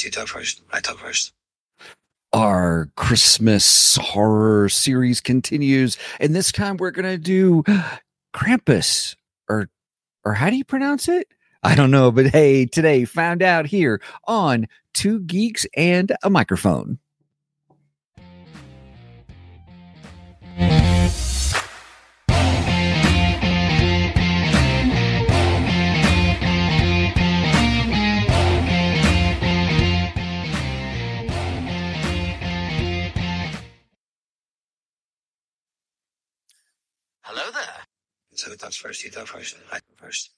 First? You talk first. I talk first. our Christmas horror series continues, and this time we're gonna do Krampus, or or how do you pronounce it? I don't know, but hey, today found out here on Two Geeks and a Microphone. Who talks first? You talk first. I talk first.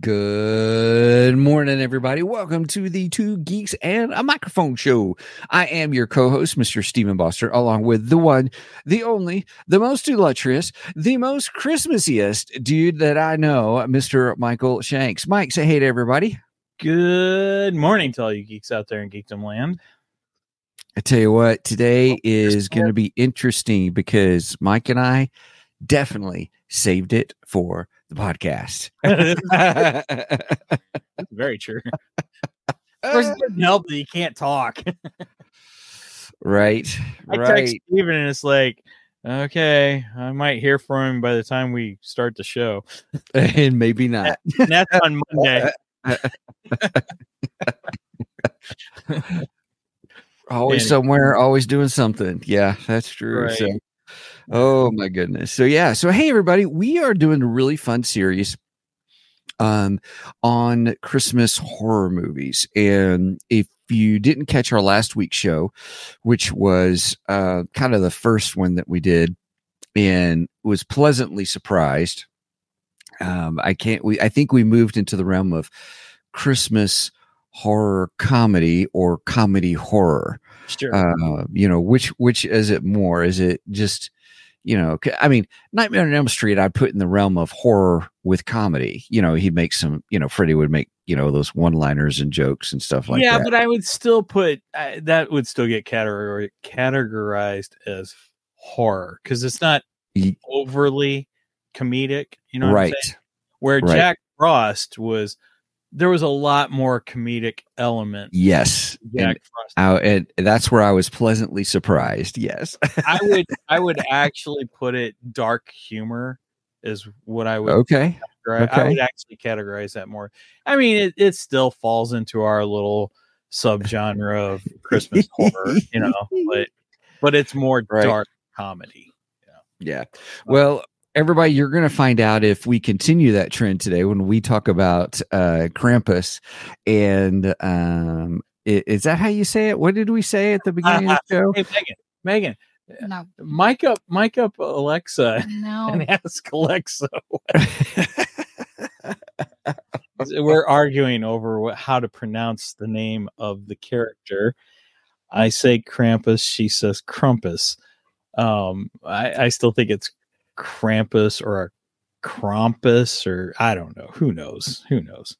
Good morning, everybody. Welcome to the Two Geeks and a Microphone show. I am your co-host, Mr. Stephen Boster, along with the one, the only, the most illustrious, the most Christmassiest dude that I know, Mr. Michael Shanks. Mike, say hey to everybody. Good morning to all you geeks out there in Geekdom Land. I tell you what, today Oh, is going to be interesting because Mike and I definitely saved it for the podcast. Very true. Of course, it doesn't help that you can't talk. right, I text right. Steven and it's like, okay, I might hear from him by the time we start the show. and maybe not. And that's on Monday. always Anyway. somewhere, always doing something. Yeah, that's true. Right. So, oh my goodness. So yeah. So hey everybody, we are doing a really fun series um on Christmas horror movies. And if you didn't catch our last week's show, which was uh kind of the first one that we did and was pleasantly surprised. Um I can't we I think we moved into the realm of Christmas horror comedy or comedy horror Sure. uh, you know, which which is it more? Is it just you know? I mean, Nightmare on Elm Street, I put in the realm of horror with comedy. You know, he'd make some. You know, Freddy would make you know those one-liners and jokes and stuff like yeah, that. Yeah, but I would still put that would still get categor- categorized as horror because it's not overly comedic. You know, what I'm right? Where right. Jack Frost was, there was a lot more comedic element. Yes, Jack and, Frost. I, and that's where I was pleasantly surprised. Yes. I would, I would actually put it dark humor is what I would. okay. categorize- I would actually categorize that more. I mean, it, it still falls into our little subgenre of Christmas horror, you know, but but it's more Right. dark comedy. Yeah. Well, everybody, you're going to find out if we continue that trend today when we talk about uh, Krampus. And um, i- is that how you say it? What did we say at the beginning of the show? Hey, Megan, Megan, No, mic up, mic up, Alexa, no. and ask Alexa. We're arguing over what, how to pronounce the name of the character. I say Krampus, she says Crumpus. Um, I, I still think it's Krampus or a Krampus or I don't know. Who knows? Who knows?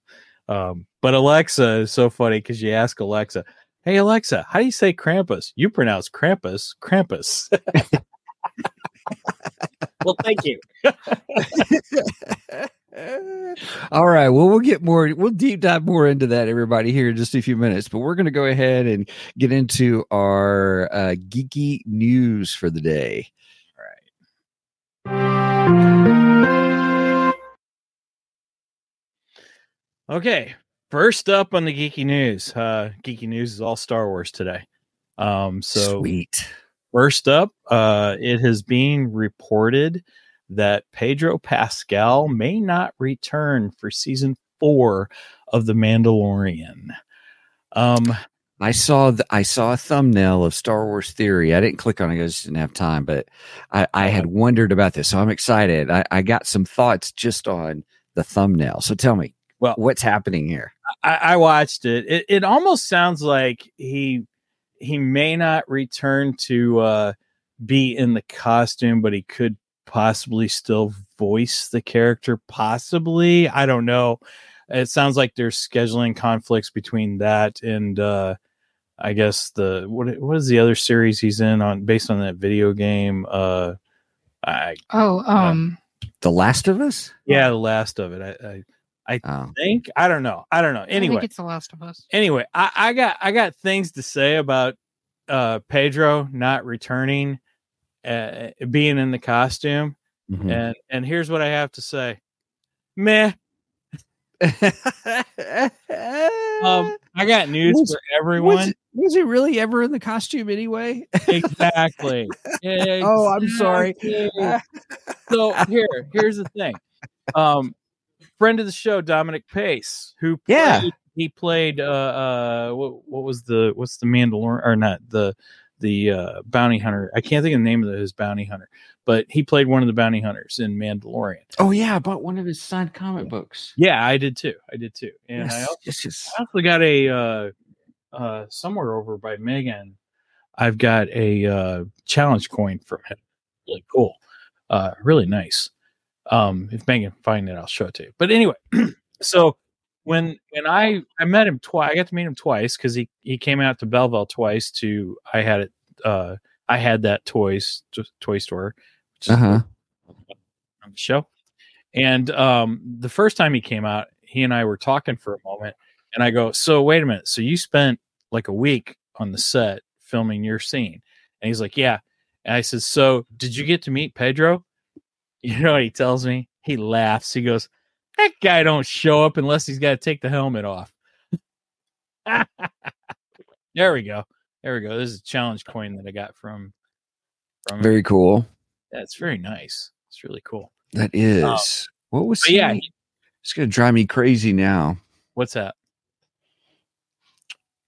Um, but Alexa is so funny because you ask Alexa, "Hey Alexa, how do you say Krampus?" You pronounce Krampus, Krampus. well, thank you. All right. Well, we'll get more, we'll deep dive more into that, everybody, here in just a few minutes. But we're going to go ahead and get into our uh, geeky news for the day. Okay, first up on the geeky news. Uh, geeky news is all Star Wars today. Um, so Sweet. First up, uh, it has been reported that Pedro Pascal may not return for season four of The Mandalorian. Um, I saw the, I saw a thumbnail of Star Wars Theory. I didn't click on it; I just didn't have time. But I, I had wondered about this, so I'm excited. I, I got some thoughts just on the thumbnail. So tell me, Well- what's happening here? I, I watched it. it. It almost sounds like he he may not return to uh, be in the costume, but he could possibly still voice the character. Possibly, I don't know. It sounds like there's scheduling conflicts between that and uh, I guess the what what is the other series he's in on based on that video game? Uh, I Oh, um, The Last of Us? yeah, the last of it. I, I Oh. think I don't know. I don't know. I Anyway, think it's The Last of Us. anyway, I, I got I got things to say about uh Pedro not returning, uh, being in the costume, Mhm. and and here's what I have to say. Meh. Um, I got news Was- for everyone. Was, was he really ever in the costume anyway? exactly. Oh, I'm sorry. So here, here's the thing. Um, friend of the show, Dominic Pace, who played, Yeah. he played uh uh what, what was the what's the Mandalorian or not the the uh bounty hunter. I can't think of the name of his bounty hunter, but he played one of the bounty hunters in Mandalorian. Oh yeah, I bought one of his signed comic books. Yeah, I did too. I did too. And I Yes, also yes, yes. I also got a uh, uh, somewhere over by Megan. I've got a uh, challenge coin from him. Really cool, uh, really nice. Um, if Megan can find it, I'll show it to you. But anyway, so when when I I met him twice, I got to meet him twice because he he came out to Belleville twice. To I had it. Uh, I had that toys toy store, which Uh huh. on the show. And um, the first time he came out, he and I were talking for a moment, and I go, "So wait a minute. So you spent like a week on the set filming your scene?" And he's like, "Yeah." And I said, "So did you get to meet Pedro?" You know what he tells me? He laughs. He goes, "That guy don't show up unless he's got to take the helmet off." there we go. There we go. This is a challenge coin that I got from from him. Very cool. Yeah, it's very nice. It's really cool. That um, is. what was yeah, he- it's gonna drive me crazy now. what's that?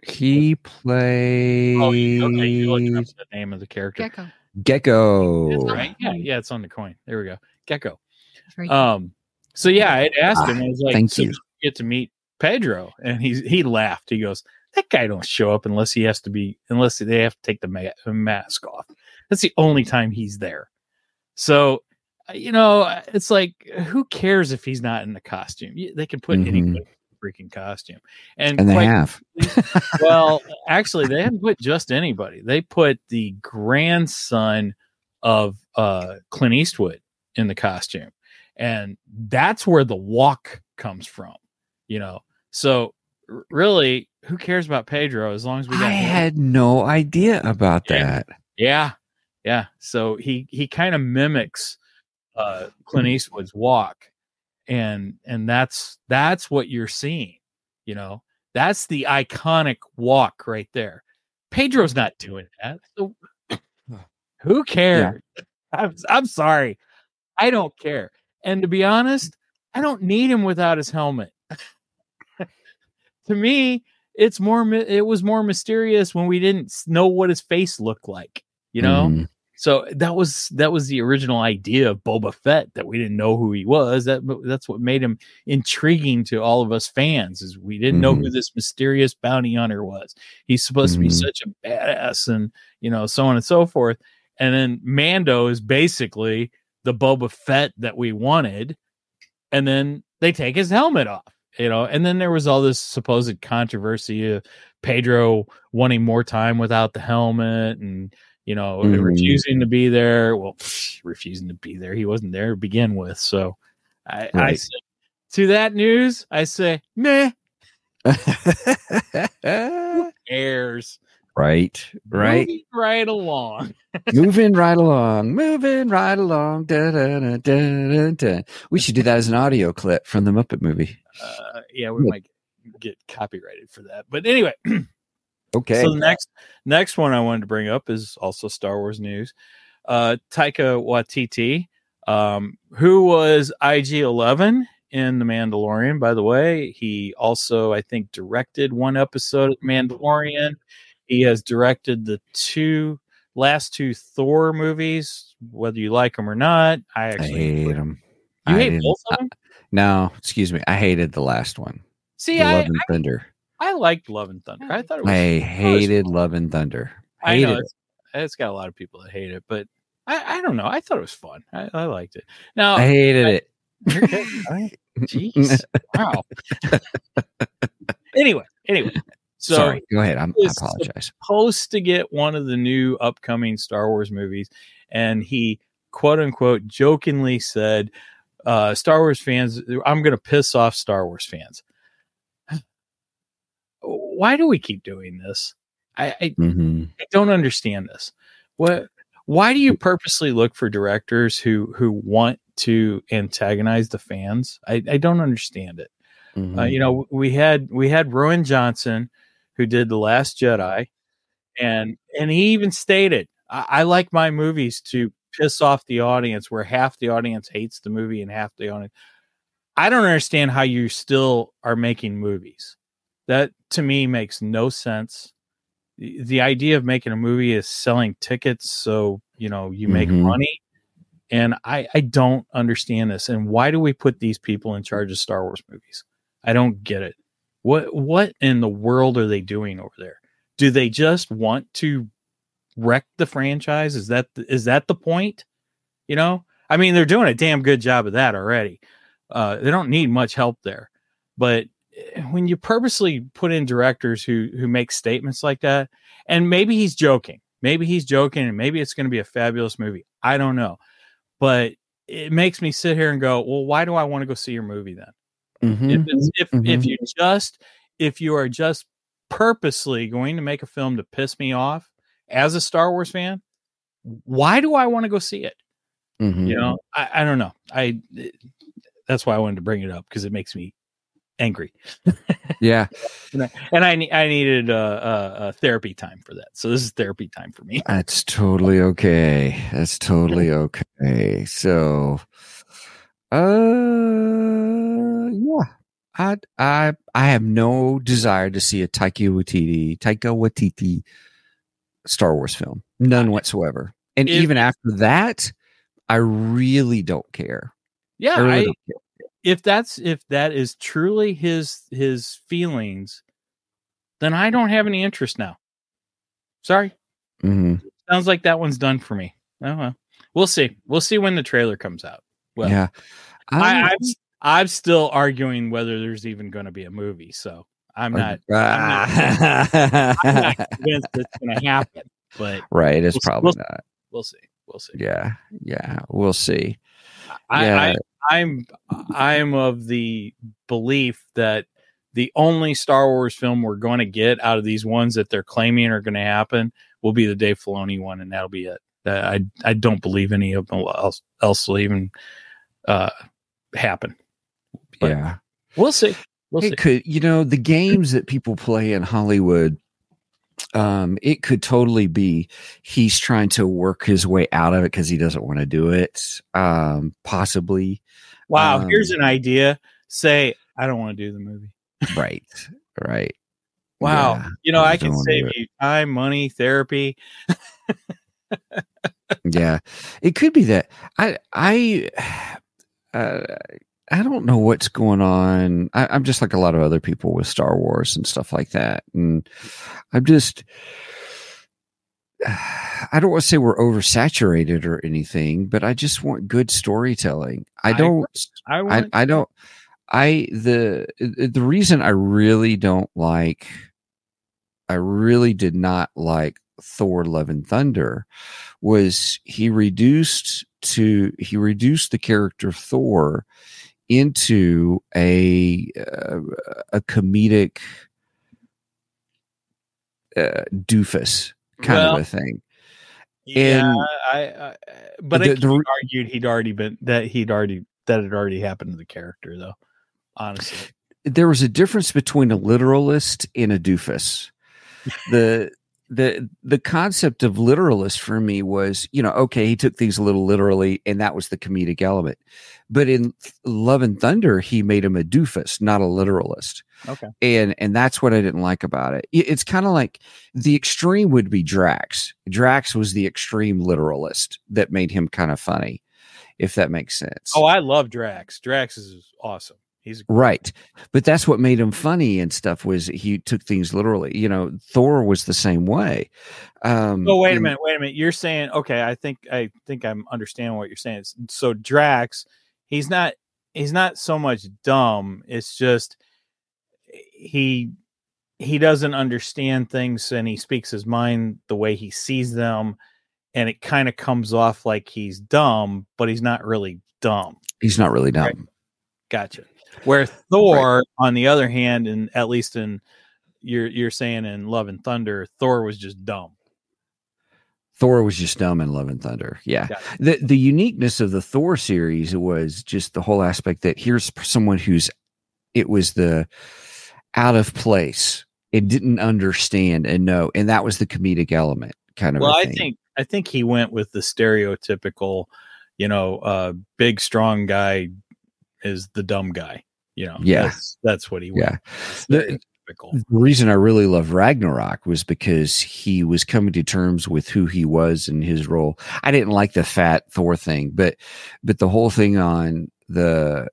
He played Oh, okay. You looked up the name of the character, Gekko. Gekko. right? Yeah, yeah, it's on the coin. There we go, Gekko. Right. Um, so yeah, I asked him. I was like, thank so you. you get to meet Pedro, and he he laughed. He goes, "That guy don't show up unless he has to be unless they have to take the ma- mask off. That's the only time he's there." So, uh, you know, it's like, who cares if he's not in the costume? They can put Mhm. anybody in a freaking costume, and, And they quite have. well, actually, they didn't put just anybody. They put the grandson of uh, Clint Eastwood in the costume, and that's where the walk comes from. You know, so really, who cares about Pedro as long as we got I him? had no idea about Yeah. that. Yeah, yeah. So he he kind of mimics uh, Clint Eastwood's walk, and and that's that's what you're seeing. You know, that's the iconic walk right there. Pedro's not doing that. So who cares? I'm I'm sorry, I don't care. And to be honest, I don't need him without his helmet. to me, it's more. It was more mysterious when we didn't know what his face looked like. You know, Mhm. So that was that was the original idea of Boba Fett that we didn't know who he was. That that's what made him intriguing to all of us fans. Is we didn't know who this mysterious bounty hunter was. He's supposed to be Mhm. such a badass, and you know so on and so forth. And then Mando is basically the Boba Fett that we wanted, and then they take his helmet off. You know, and then there was all this supposed controversy of Pedro wanting more time without the helmet and you know, Mhm. refusing to be there. Well, refusing to be there. He wasn't there to begin with. So I, I Right. say, to that news, I say, meh, airs. right, right. Moving right along. moving right along, moving right along. Da, da, da, da, da, da. We should do that as an audio clip from the Muppet movie. Uh, yeah, we might get copyrighted for that. But anyway, Okay. So the next next one I wanted to bring up is also Star Wars news. Uh Taika Waititi, um, who was IG Eleven in The Mandalorian, by the way. He also, I think, directed one episode of Mandalorian. He has directed the two last two Thor movies, whether you like them or not. I I actually hate them. you I hate both of them. No, excuse me. I hated the last one. See, the I, Love and Thunder. I, I liked Love and Thunder. I thought it was. I hated Love and Thunder. I Hated know it. it's, it's got a lot of people that hate it, but I, I don't know. I thought it was fun. I, I liked it. Now, I hated I- it. you're good. I- jeez, wow. anyway, anyway, so Sorry. Go ahead. I'm, I apologize. supposed to get one of the new upcoming Star Wars movies, and he quote unquote jokingly said, uh, "Star Wars fans, I'm going to piss off Star Wars fans." Why do we keep doing this? I, I Mhm. I don't understand this. What? Why do you purposely look for directors who who want to antagonize the fans? I, I don't understand it. Uh, Mhm. you know, we had we had Rian Johnson, who did the Last Jedi, and and he even stated, I, "I like my movies to piss off the audience, where half the audience hates the movie and half the audience." I don't understand how you still are making movies. That to me makes no sense. The, the idea of making a movie is selling tickets, so you know you make Mhm. money. And I, I don't understand this. And why do we put these people in charge of Star Wars movies? I don't get it. What what in the world are they doing over there? Do they just want to wreck the franchise? Is that is that the point? You know, I mean, they're doing a damn good job of that already. Uh, they don't need much help there, but when you purposely put in directors who who make statements like that, and maybe he's joking, maybe he's joking, and maybe it's going to be a fabulous movie. I don't know, but it makes me sit here and go, well, why do I want to go see your movie then? Mhm. if if if Mhm. you just if you are just purposely going to make a film to piss me off as a Star Wars fan, why do I want to go see it? Mhm. You know, I, I don't know. I that's why I wanted to bring it up because it makes me angry, Yeah. and I, and I, I needed uh, uh, uh, therapy time for that. So this is therapy time for me. That's totally okay. That's totally okay. So, uh, yeah, I, I, I have no desire to see a Taika Waititi, Taika Waititi Star Wars film, none whatsoever. And If- even after that, I really don't care. Yeah, I really I, don't care. If that's if that is truly his his feelings, then I don't have any interest now. Sorry. Mhm. Sounds like that one's done for me. Oh well, we'll see. We'll see when the trailer comes out. Well, yeah, I, I'm- I'm I'm still arguing whether there's even going to be a movie. So I'm not Ah. convinced it's going to happen. But right. It's We'll- probably we'll- not. we'll see. We'll see. Yeah. Yeah. We'll see. I, yeah. I, I'm I'm of the belief that the only Star Wars film we're going to get out of these ones that they're claiming are going to happen will be the Dave Filoni one, and that'll be it. I I don't believe any of them else else will even uh, happen. But yeah. We'll see. We'll it see. could you know the games that people play in hollywood um it could totally be he's trying to work his way out of it because he doesn't want to do it um possibly Wow, um, here's an idea. Say I don't want to do the movie. right right Wow, Yeah, you know I I can save you time, money, therapy. yeah it could be that i i uh, i don't know what's going on. I, i'm just like a lot of other people with star wars and stuff like that. And i'm just i don't want to say we're oversaturated or anything but i just want good storytelling. I don't I I. I don't I the the reason I really don't like I really did not like Thor Love and Thunder was he reduced to he reduced the character Thor into a uh, a comedic uh, doofus kind Well, of a thing. yeah, and- I, I. But The- the argued he'd already been that he'd already that had already happened to the character though. Honestly, there was a difference between a literalist and a doofus. the the the concept of literalist for me was, you know, okay, he took things a little literally, and that was the comedic element. But in Love and Thunder, he made him a doofus, not a literalist. Okay. And and that's what I didn't like about it. It- It's kind of like the extreme would be Drax. Drax was the extreme literalist that made him kind of funny. if that makes sense. Oh, I love Drax. Drax is awesome. He's Right. But that's what made him funny and stuff was he took things literally. You know, Thor was the same way. Um Oh, wait a minute, wait a minute. You're saying okay, I think I think I'm understanding what you're saying. So Drax, he's not he's not so much dumb. It's just he he doesn't understand things and he speaks his mind the way he sees them and it kind of comes off like he's dumb, but he's not really dumb. He's not really dumb. Right. Gotcha. Where Thor, on the other hand, and at least in you're you're saying in Love and Thunder, Thor was just dumb. Thor was just dumb in Love and Thunder. Yeah. Gotcha. The the uniqueness of the Thor series was just the whole aspect that here's someone who's it was the out of place. It didn't understand and know. And that was the comedic element kind of well a i thing. think i think he went with the stereotypical you know uh big strong guy is the dumb guy you know Yeah. that's, that's what he was. Yeah. The- the reason I really love Ragnarok was because he was coming to terms with who he was and his role. I didn't like the fat Thor thing, but but the whole thing on the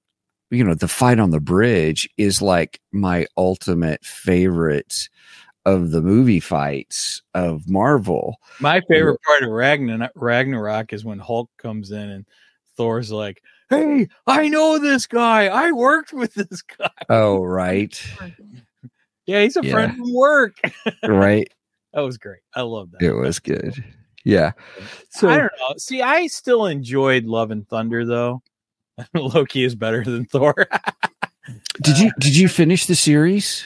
you know the fight on the bridge is like my ultimate favorite of the movie fights of Marvel. my favorite part of Ragnarok, Ragnarok is when hulk comes in and thor's like hey i know this guy i worked with this guy Oh right, yeah he's a Yeah. friend from work right. that was great i love that It was good. Yeah. So I don't know. See, I still enjoyed Love and Thunder though. Loki is better than Thor. did you did you finish the series?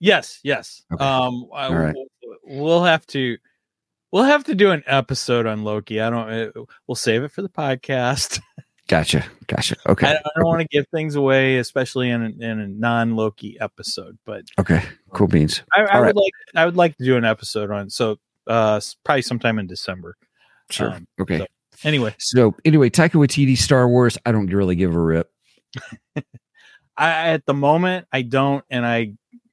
yes, yes. Okay. Um, I- right. we'll, we'll have to we'll have to do an episode on Loki. I don't. uh, We'll save it for the podcast. Gotcha. Gotcha. Okay. I, I don't want to give things away, especially in a, in a non Loki episode. But Okay. Cool beans. I, I would right. like I would like to do an episode on. So uh, probably sometime in December. Sure. Um, okay. so- Anyway, So anyway, Taika Waititi, Star Wars. I don't really give a rip. I at the moment I don't, and I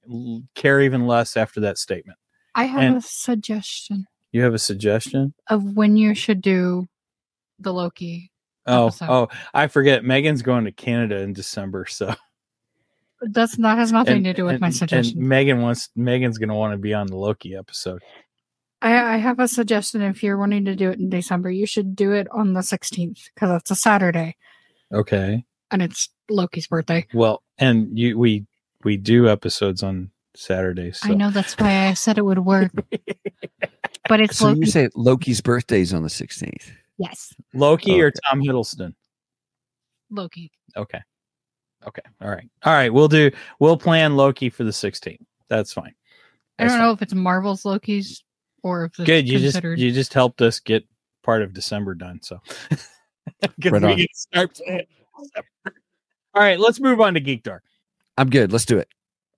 l- care even less after that statement. I have And- a suggestion You have a suggestion? of when you should do the Loki. Oh, Episode. oh, I forget. Megan's going to Canada in December, so That's that has nothing and- to do with and- my and suggestion. Megan wants Megan's going to want to be on the Loki episode. I, I have a suggestion. If you're wanting to do it in December, you should do it on the 16th because it's a Saturday Okay. and it's Loki's birthday. Well, and you we we do episodes on Saturdays. So. I know that's why I said it would work, but it's So you say Loki's birthday is on the 16th. Yes, Loki or Tom Hiddleston. Loki. Okay. Okay. All right. All right. We'll do. We'll plan Loki for the 16th. That's fine. I don't fine. know if it's Marvel's Loki's or if it's Good. You just you just helped us get part of December done. So Right we on. can start planning All right. Let's move on to Geekdar. I'm good. Let's do it.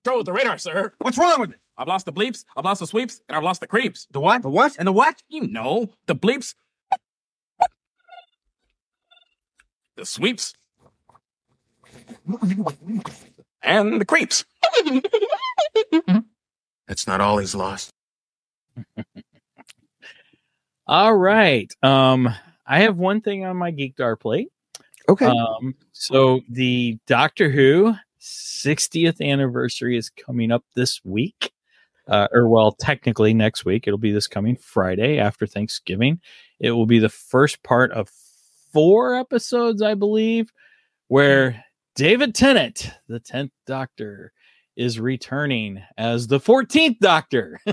Throw the radar, sir. What's wrong with it? I've lost the bleeps, I've lost the sweeps, and I've lost the creeps. The what? The what? And the what? You know, the bleeps, the sweeps, and the creeps. That's not all he's lost. All right. Um, I have one thing on my Geekdar plate. Okay. Um, so the Doctor Who 60th anniversary is coming up this week. Uh, or well, technically next week. It'll be this coming Friday after Thanksgiving. It will be the first part of four episodes, I believe, where David Tennant, the 10th Doctor, is returning as the 14th Doctor.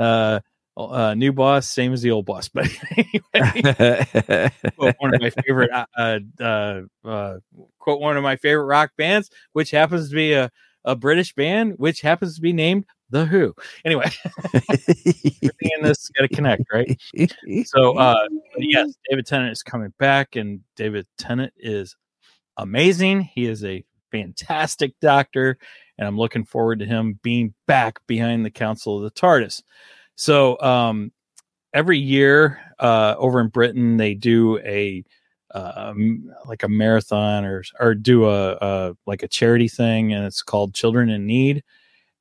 uh, uh, new boss, same as the old boss, but anyway, quote one of my favorite uh, uh, uh, uh, quote one of my favorite rock bands, which happens to be a, a British band, which happens to be named The Who. Anyway, everything in this got to connect, right? So, uh, yes, David Tennant is coming back, and David Tennant is amazing. He is a fantastic doctor, and I'm looking forward to him being back behind the console of the TARDIS. So, um, every year uh, over in Britain, they do a um, like a marathon or or do a, a like a charity thing, and it's called Children in Need.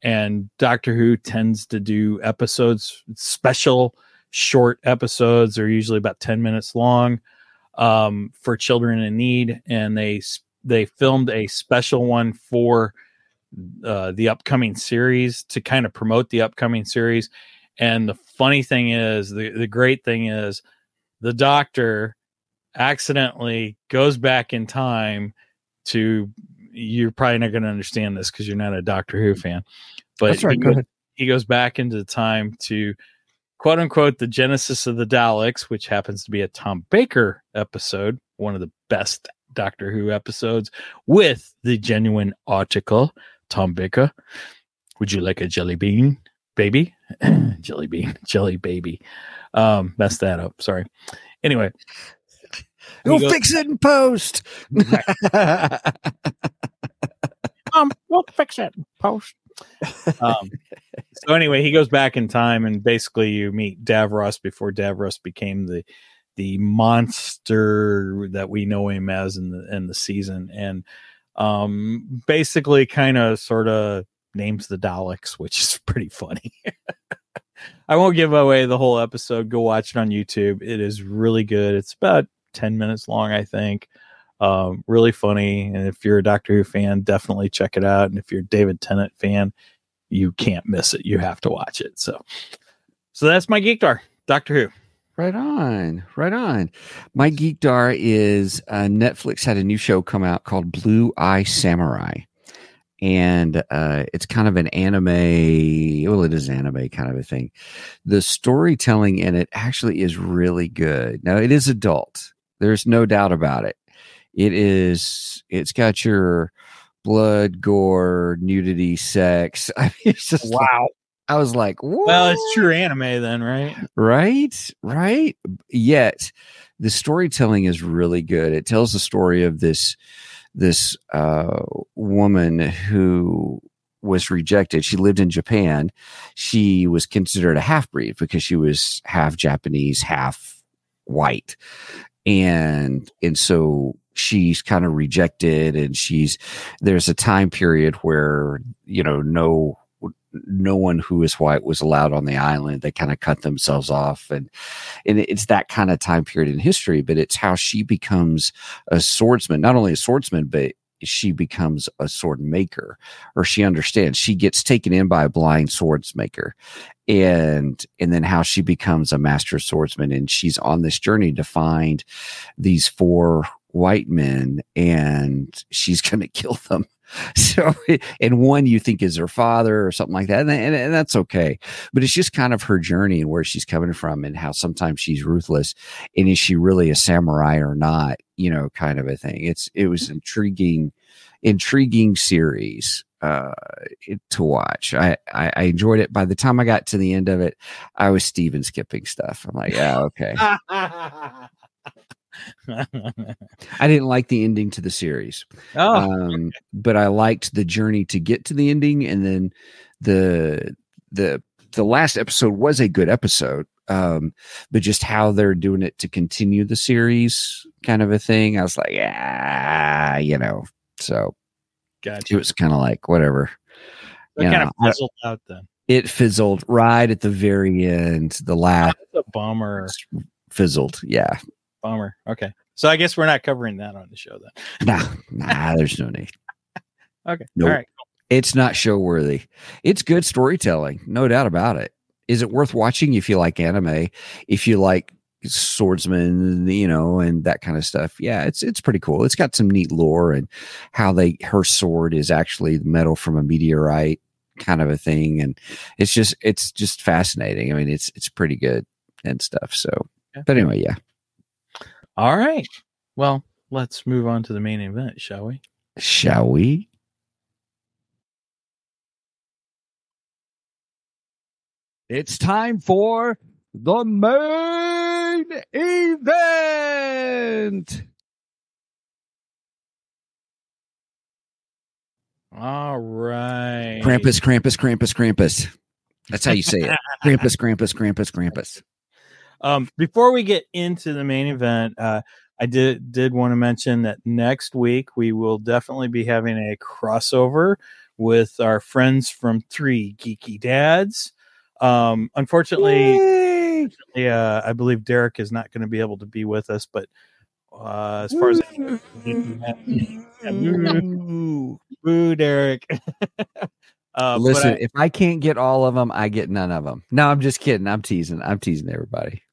And Doctor Who tends to do episodes special short episodes. They're usually about 10 minutes long um, for children in need. And they, they filmed a special one for uh, the upcoming series to kind of promote the upcoming series. And the funny thing is, the, the great thing is, the doctor accidentally goes back in time to. You're probably not going to understand this because you're not a Doctor Who fan, but right. he Go goes- he goes back into time to quote unquote the genesis of the Daleks, which happens to be a Tom Baker episode, one of the best Doctor Who episodes with the genuine article Tom Baker. Would you like a jelly bean, baby? jelly bean, jelly baby. Um, messed that up. Sorry. Anyway, We'll goes- fix it in post. um, we'll fix it. in Post. um, so anyway, he goes back in time, and basically, you meet Davros before Davros became the the monster that we know him as in the in the season, and um, basically, kind of, sort of names the Daleks, which is pretty funny. I won't give away the whole episode. Go watch it on YouTube. It is really good. It's about ten minutes long, I think um, really funny. And if you're a Doctor Who fan, definitely check it out. And if you're a David Tennant fan, you can't miss it. You have to watch it. So, so that's my Geekdar, Doctor Who. Right on, right on. My Geekdar is uh, Netflix had a new show come out called Blue Eye Samurai, and uh, it's kind of an anime. Well, it is anime kind of a thing. The storytelling in it actually is really good. Now, it is adult. There's no doubt about it. It is. It's got your blood, gore, nudity, sex. I mean, it's just like- I was like, Well, it's true anime then, right? right right yet the storytelling is really good it tells the story of this this uh woman who was rejected she lived in japan she was considered a half breed because she was half japanese half white and and so she's kind of rejected and she's there's a time period where you know no no one who is white was allowed on the island. They kind of cut themselves off, and and it's that kind of time period in history. But it's how she becomes a swordsman, not only a swordsman, but she becomes a sword maker, or she understands. She gets taken in by a blind swords maker, and and then how she becomes a master swordsman, and she's on this journey to find these four white men, and she's going to kill them so and one you think is her father or something like that and, and, and that's okay. But it's just kind of her journey and where she's coming from and how sometimes she's ruthless and is she really a samurai or not you know kind of a thing. It's it was intriguing intriguing series uh to watch. I, I i enjoyed it. By the time i got to the end of it i was steven skipping stuff. I'm like yeah okay i didn't like the ending to the series oh, um, but I liked the journey to get to the ending, and then the the the last episode was a good episode. Um, but just how they're doing it to continue the series, kind of a thing. I was like, ah, you know. So gotcha. it was kind of like whatever. Kind know, of fizzled out then. It fizzled right at the very end. The last That's a bummer. fizzled. Yeah. Bummer. Okay. So I guess we're not covering that on the show then. Nah, nah. There's no need. Okay. Nope. All right. It's not show worthy. It's good storytelling, no doubt about it. Is it worth watching if you like anime? If you like swordsman, you know, and that kind of stuff. Yeah, it's it's pretty cool. It's got some neat lore and how they her sword is actually metal from a meteorite kind of a thing and it's just it's just fascinating. I mean, it's it's pretty good and stuff. So, Okay. but anyway, yeah. All right. Well, let's move on to the main event, shall we? Shall we? It's time for the main event. All right. Krampus, Krampus, Krampus, Krampus. That's how you say it. Krampus, Krampus, Krampus, Krampus. Um, before we get into the main event, uh, I did did want to mention that next week we will definitely be having a crossover with our friends from Three Geeky Dads. Um, unfortunately! Yeah, I believe Derek is not going to be able to be with us, but uh, as far as boo, boo, Derek. uh, Listen, I- if I can't get all of them, I get none of them. No, I'm just kidding. I'm teasing. I'm teasing everybody.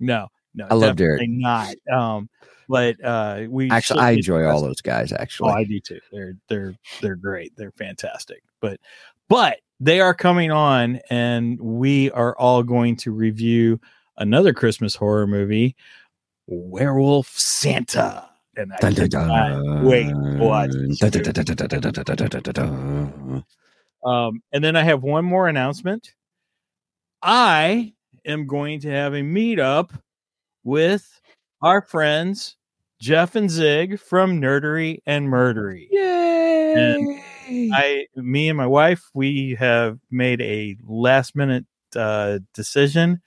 No, no, I love Derek. Not. Um, but uh, we actually I enjoy all those guys. Oh, actually, oh, I do too. They're they're they're great. They're fantastic. But but they are coming on, and we are all going to review another Christmas horror movie, Werewolf Santa. And I dun, dun, wait, what? Um, and then I have one more announcement. I am going to have a meetup with our friends Jeff and Zig from Nerdery and Murdery. Yay! I, me and my wife, we have made a last minute uh, decision,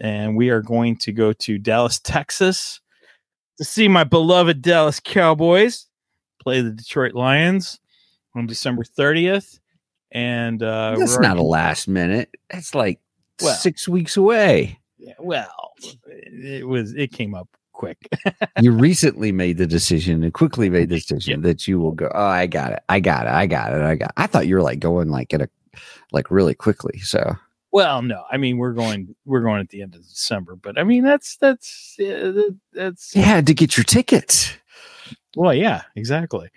and we are going to go to Dallas, Texas, to see my beloved Dallas Cowboys play the Detroit Lions on December thirtieth. And uh, That's not a last minute. That's like Well- six weeks away. Yeah, well, it was it came up quick. you recently made the decision and quickly made the decision that you will go. Oh, I got it. I got it. I got it. I got. I thought you were like going like at a like really quickly. So well, no, I mean we're going we're going at the end of December, but I mean that's that's that's you had to get your tickets. well, yeah, exactly.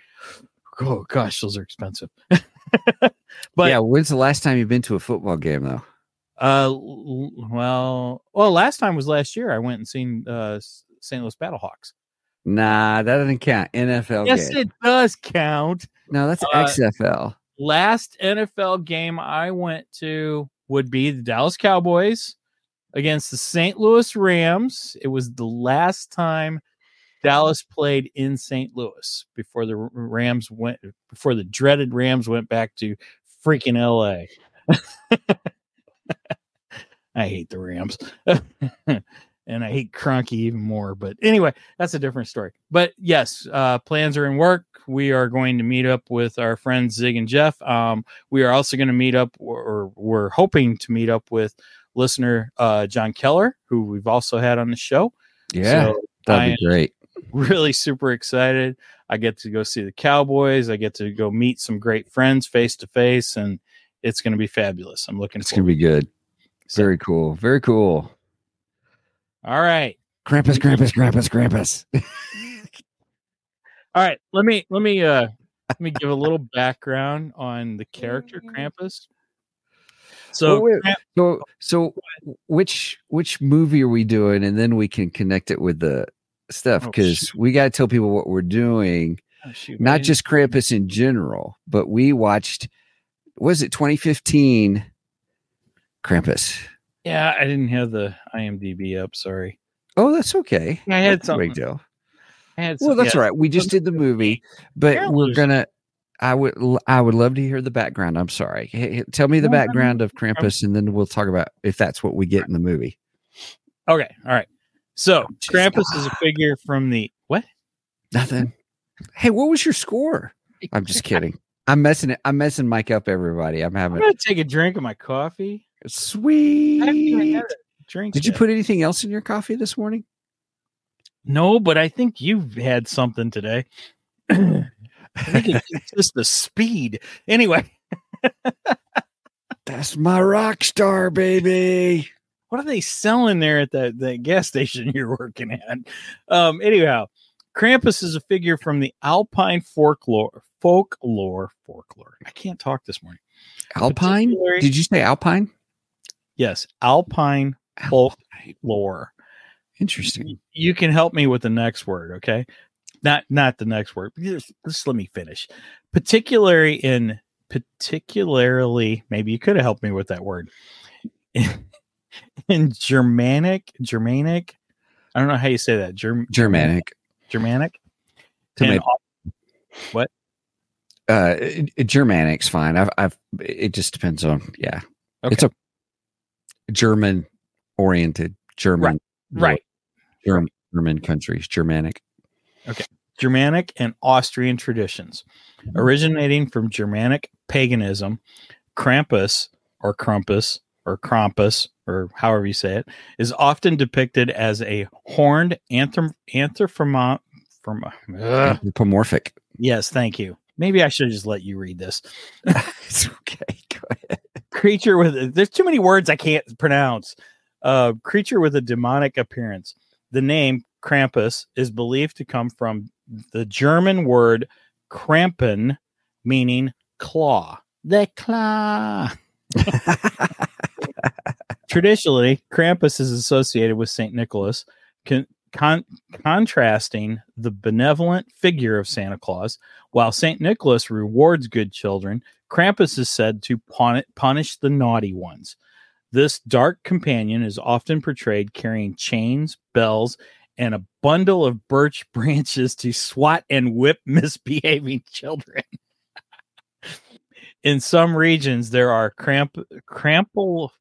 Oh gosh, those are expensive. but yeah. When's the last time you've been to a football game though? Uh, well, well, last time was last year. I went and seen uh St. Louis Battlehawks. Nah, that doesn't count. NFL Yes, game. it does count. no, that's uh, XFL. last NFL game I went to would be the Dallas Cowboys against the St. Louis Rams. It was the last time Dallas played in St. Louis before the Rams went before the dreaded Rams went back to freaking LA. I hate the Rams. and I hate Kroenke even more. But anyway, that's a different story. But yes, uh, plans are in work. We are going to meet up with our friends Zig and Jeff. Um, we are also going to meet up, or, or we're hoping to meet up with listener uh, John Keller, who we've also had on the show. Yeah, So that'd be great. really super excited. I get to go see the Cowboys. I get to go meet some great friends face to face, and it's going to be fabulous. I'm looking It's gonna be good. So- Very cool. Very cool. All right. Krampus, Krampus, Krampus, Krampus. All right, let me let me uh let me give a little background on the character Krampus. So Well, wait, Kramp- So, so which which movie are we doing, and then we can connect it with the stuff Oh, because shoot. we got to tell people what we're doing, oh, shoot, not didn't- just Krampus in general, but we watched. Was it 2015? Krampus. yeah, I didn't have the IMDb up. Sorry, Oh, that's okay. I had That's no big deal. I had Well, that's yeah. all right. We just did the movie, but we're gonna. I would. I would love to hear the background. I'm sorry. Hey, tell me the No, background of Krampus, and then we'll talk about if that's what we get in the movie. Okay, all right. So oh, Just- Krampus is a figure from the what? Nothing. Hey, what was your score? I'm just kidding. I'm messing it. I'm messing Mike up. Everybody, I'm having. I'm gonna take a drink of my coffee. I haven't even sweet. had a drink. Did you yet. put anything else in your coffee this morning? No, but I think you've had something today. I think it's just the speed. Anyway, That's my rock star, baby. what are they selling there at the, the gas station you're working at? Um, anyhow, Krampus is a figure from the Alpine folklore. Folklore, folklore. I can't talk this morning. Alpine? Did you say Alpine? Yes, Alpine folklore. Interesting. You can help me with the next word, okay? Not not the next word. Just, just let me finish. Particularly in particularly, maybe you could have helped me with that word. in Germanic, Germanic. I don't know how you say that. Germ, Germanic. Germanic. Tomato. And Uh, Germanic's fine. I've, I've, it just depends on, yeah. Okay. It's a German oriented German, right. German, German countries, Germanic. Okay. Germanic and Austrian traditions. Mm-hmm. Originating from Germanic paganism, Krampus or Krampus or Krampus or however you say it, is often depicted as a horned anthrop- anthropomorph. From, ugh. Anthropomorphic. yes, thank you. Maybe I should just let you read this. it's okay. Go ahead. Creature with there's too many words I can't pronounce. Uh, creature with a demonic appearance. The name Krampus is believed to come from the German word Krampen, meaning claw. The claw. Traditionally, Krampus is associated with Saint Nicholas, con- con- contrasting the benevolent figure of Santa Claus. While Saint Nicholas rewards good children, Krampus is said to pun- punish the naughty ones. This dark companion is often portrayed carrying chains, bells, and a bundle of birch branches to swat and whip misbehaving children. In some regions, there are cramp, crample,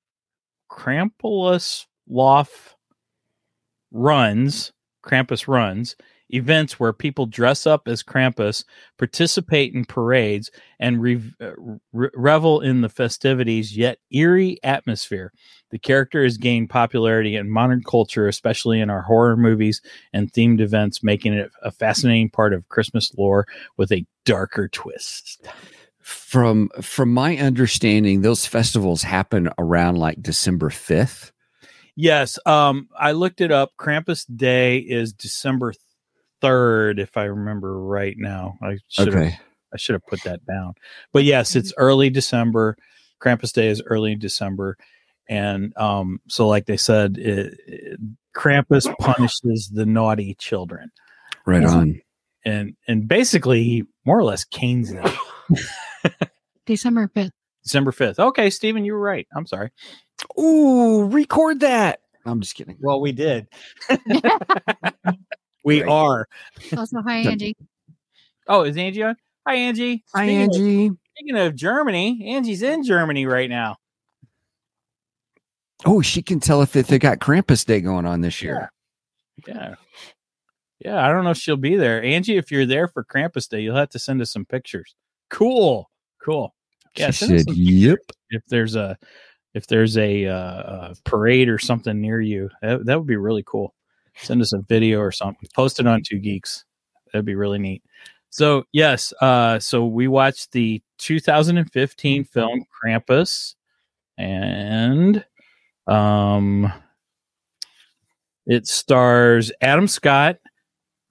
Krampus loft runs, Krampus runs, events where people dress up as Krampus, participate in parades, and re- uh, re- revel in the festivities, yet eerie atmosphere. The character has gained popularity in modern culture, especially in our horror movies and themed events, making it a fascinating part of Christmas lore with a darker twist. From from my understanding, those festivals happen around like December fifth. Yes, um, I looked it up. Krampus Day is December third, if I remember right now. I should have I should have put that down. But yes, it's early December. Krampus Day is early December, and um, so like they said, it, it- Krampus punishes the naughty children, Right Yeah. on. and and basically he more or less canes them. December 5th. December fifth. Okay, Stephen, you were right. I'm sorry. Ooh, record that. I'm just kidding. Well, we did. we Right. are. Also, hi, Angie. Oh, is Angie on? Hi, Angie. Hi, Speaking of- Angie. speaking of Germany, Angie's in Germany right now. Oh, she can tell if they got Krampus Day going on this year. Yeah. Yeah, I don't know if she'll be there. Angie, if you're there for Krampus Day, you'll have to send us some pictures. Cool. Cool. Yeah, she said, "Yep." if there's a if there's a, uh, uh parade or something near you, that, that would be really cool. Send us a video or something. Post it on Two Geeks. That'd be really neat. So yes, uh, so we watched the 2015 film Krampus, and um, it stars Adam Scott,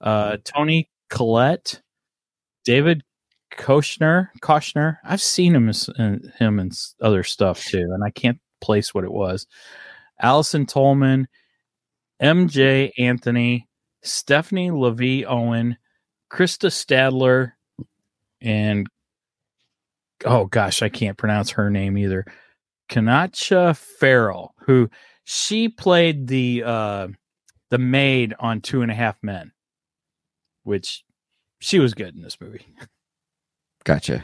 uh, Toni Collette, David Koshner. Koshner. I've seen him in, him in other stuff too, and I can't place what it was. Allison Tolman, Emjay Anthony, Stephanie Levy Owen, Krista Stadler, and oh gosh, I can't pronounce her name either. Kanacha Farrell, who she played the uh the maid on Two and a Half Men, which she was good in this movie. Gotcha.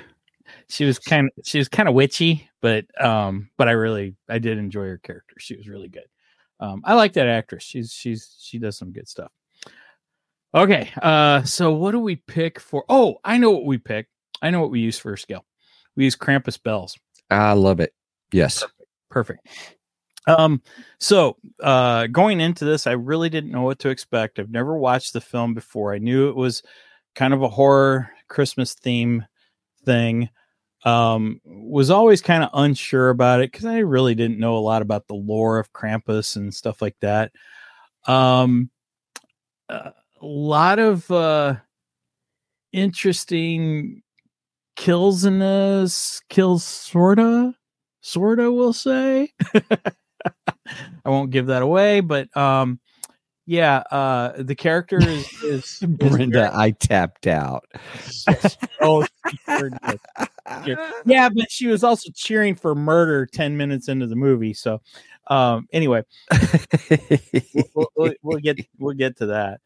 She was kind of she was kind of witchy, but um, but I really I did enjoy her character. She was really good. Um, I like that actress. She's she's she does some good stuff. Okay, uh, so what do we pick for? Oh, I know what we pick. I know what we use for a scale. We use Krampus bells. I love it. Yes. Perfect. Um, so uh going into this, I really didn't know what to expect. I've never watched the film before. I knew it was kind of a horror Christmas theme thing. Um, was always kind of unsure about it because I really didn't know a lot about the lore of Krampus and stuff like that. Um, a lot of uh interesting kills in this, kills sorta, sorta. We'll say. I won't give that away, but um, yeah, uh, the character is is, is Brenda, I tapped out. oh, she sure did. Sure. yeah, but she was also cheering for murder ten minutes into the movie. So, um, anyway, we'll, we'll, we'll get we'll get to that.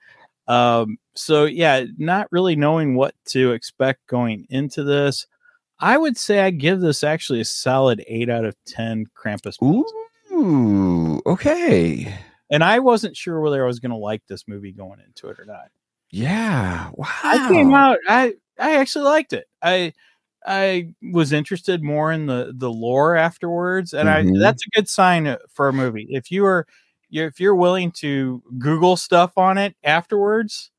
Um, so yeah, not really knowing what to expect going into this, I would say I give this actually a solid eight out of ten Krampus. Ooh, okay. And I wasn't sure whether I was going to like this movie going into it or not. Yeah. Wow. I came out. I I actually liked it. I I was interested more in the the lore afterwards, and Mhm. I that's a good sign uh, for a movie. If you are if you're willing to Google stuff on it afterwards,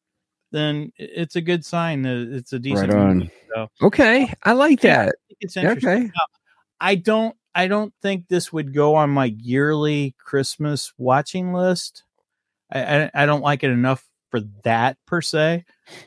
then it's a good sign that it's a decent. Right movie. So Okay, I like that. it's interesting. Okay. Now, I don't I don't think this would go on my yearly Christmas watching list. I I, I don't like it enough for that per se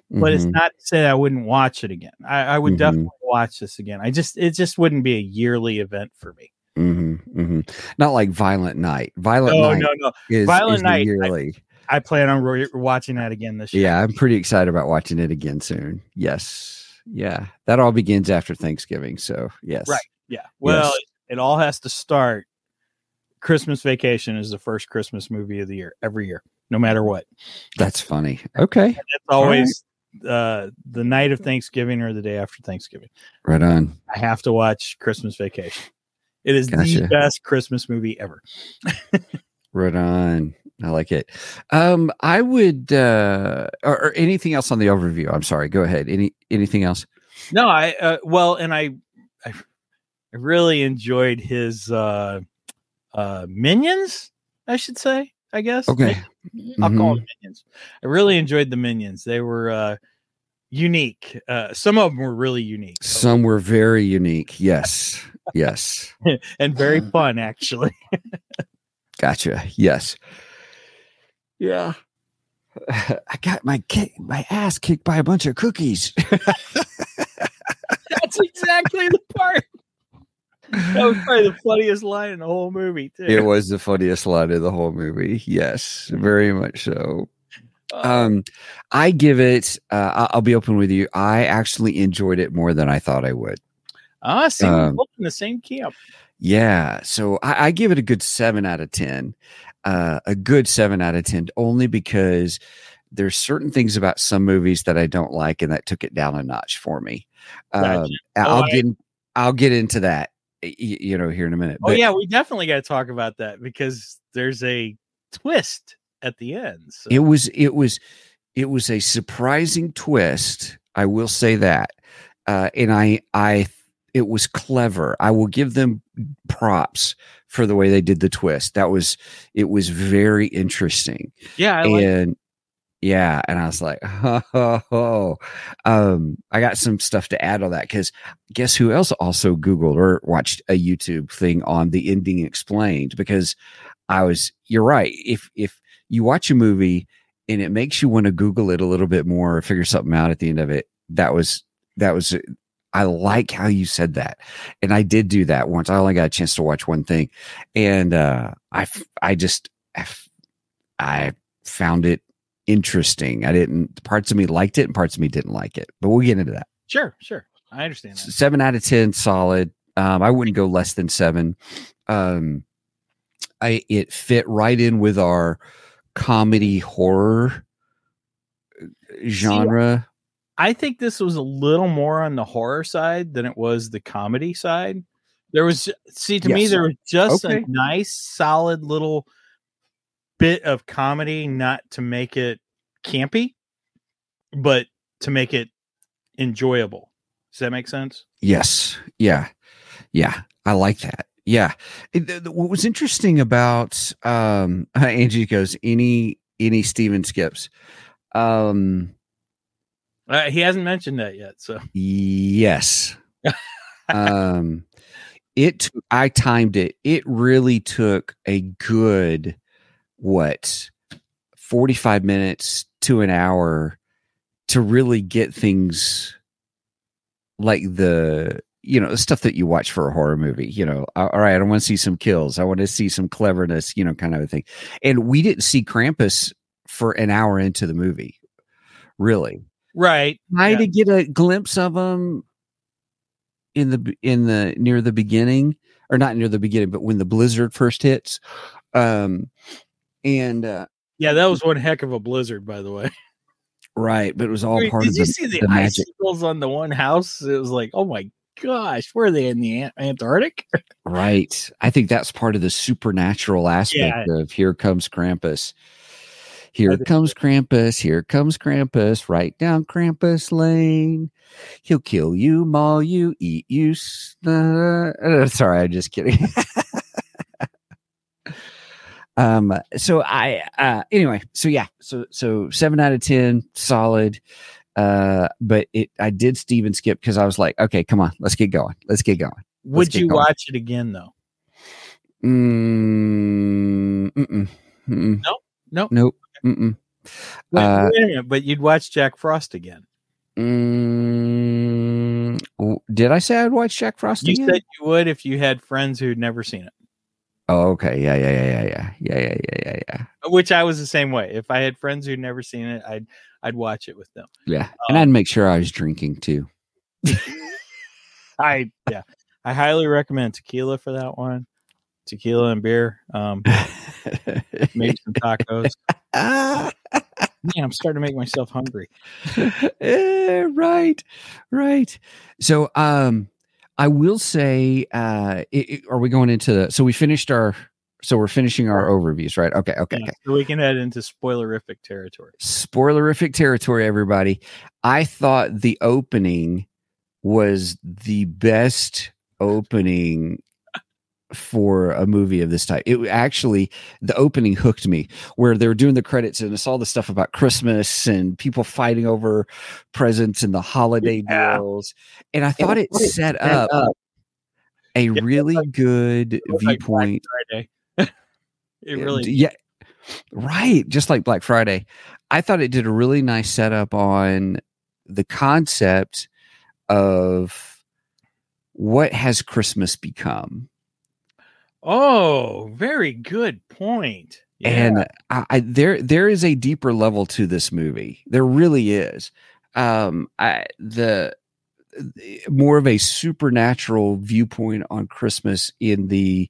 but it's Mhm. not to say I wouldn't watch it again. I, I would Mhm. definitely watch this again. I just it just wouldn't be a yearly event for me. Mhm, mhm. Not like Violent Night. Violent No, Night no, no. is, Violent is Night, I- yearly. I plan on re- watching that again this year. Yeah, I'm pretty excited about watching it again soon. Yes. Yeah. That all begins after Thanksgiving. So, yes. Right. Yeah. Well, Yes. it, it all has to start. Christmas Vacation is the first Christmas movie of the year every year, no matter what. That's funny. Okay. It's always uh, the night of Thanksgiving or the day after Thanksgiving. Right on. I have to watch Christmas Vacation. It is Gotcha. the best Christmas movie ever. Right on. I like it. Um, I would uh or, or anything else on the overview. I'm sorry. Go ahead. Any anything else? No, I uh, well, and I, I, I really enjoyed his uh, uh, minions. I should say, I guess. Okay. I'll Mhm. call them minions. I really enjoyed the minions. They were uh, unique. Uh, some of them were really unique Some were very unique. Yes. Yes. and very fun, actually. Gotcha. Yes. Yeah. I got my kick, my ass kicked by a bunch of cookies. That's exactly the part. That was probably the funniest line in the whole movie, too. it was the funniest line of the whole movie. Yes, very much so. Uh, Um, I give it. Uh, I'll be open with you. I actually enjoyed it more than I thought I would. ah, see, we're um, both in the same camp. Yeah, so I, I give it a good seven out of ten. Uh, a good seven out of ten, only because there's certain things about some movies that I don't like, and that took it down a notch for me. Um, Gotcha. Oh, I'll I- get I'll get into that, you know, here in a minute. Oh yeah, we definitely got to talk about that because there's a twist at the end. So. it was it was it was a surprising twist. I will say that, uh, and I I it was clever. I will give them props for the way they did the twist. That was it was very interesting. yeah, I like and yeah, and I was like, oh, um, I got some stuff to add on that because guess who else also Googled or watched a YouTube thing on the ending explained because I was, you're right. If if you watch a movie and it makes you want to Google it a little bit more or figure something out at the end of it, that was that was. I like how you said that, and I did do that once. I only got a chance to watch one thing, and uh, I, I just I found it interesting. I didn't parts of me liked it and parts of me didn't like it. But we'll get into that. sure, sure. I understand that. Seven out of ten, solid. Um, I wouldn't go less than seven. Um, I it fit right in with our comedy horror uh, genre. I think this was a little more on the horror side than it was the comedy side. There was see to me there was just Okay. a nice solid little bit of comedy not to make it campy but to make it enjoyable. Does that make sense? Yes. Yeah. Yeah. I like that. Yeah. It- th- th- what was interesting about um Angie goes, any any Stephen skips. Um Uh, he hasn't mentioned that yet, so Yes. um it I timed it. It really took a good what 45 minutes to an hour to really get things like the you know the stuff that you watch for a horror movie you know all right i want to see some kills i want to see some cleverness you know kind of a thing and we didn't see krampus for an hour into the movie really right. try Yeah. to get a glimpse of them in the in the near the beginning or not near the beginning but when the blizzard first hits um and uh Yeah, that was one heck of a blizzard, by the way. right but it was all Wait, part Did of you the, see the, the magic icicles on the one house? It was like, oh my gosh, were they in the Antarctic? right i think that's part of the supernatural aspect of here comes krampus Here comes Krampus. Here comes Krampus. Right down Krampus Lane. He'll kill you, maul you, eat you. uh, sorry, I'm just kidding. Um. So I. Uh. Anyway. So yeah. So so seven out of ten, solid. Uh. But it. I did Stephen skip because I was like, okay, come on, let's get going. Let's get going. Would get you going. watch it again though? Mm, mm-mm, mm-mm. Nope, nope. Nope. Mm-mm. Uh, minute, but you'd watch Jack Frost again. Mm, did I say I'd watch Jack Frost You again? said you would if you had friends who'd never seen it. Oh, okay. Yeah, yeah, yeah, yeah, yeah, yeah, yeah, yeah, yeah, yeah. Which I was the same way. If I had friends who'd never seen it, I'd I'd watch it with them. Yeah, and I'd make sure I was drinking too. I yeah. I highly recommend tequila for that one. Tequila and beer. Um maybe some tacos. Man, I'm starting to make myself hungry. eh, right, right. So, um, I will say, uh, it, it- are we going into the? So we finished our. So we're finishing our overviews, right? Okay, okay, Yeah, okay. so we can head into spoilerific territory. spoilerific territory, everybody. I thought the opening was the best opening for a movie of this type. It actually the opening hooked me where they were doing the credits and it's all the stuff about Christmas and people fighting over presents and the holiday Yeah. deals. And I thought it set up a Yeah, really good It was like viewpoint Friday. it eh, really yeah right just like black friday i thought it did a really nice setup on the concept of what has christmas become Oh, very good point. Yeah. and I, I there there is a deeper level to this movie there really is um i the more of a supernatural viewpoint on christmas in the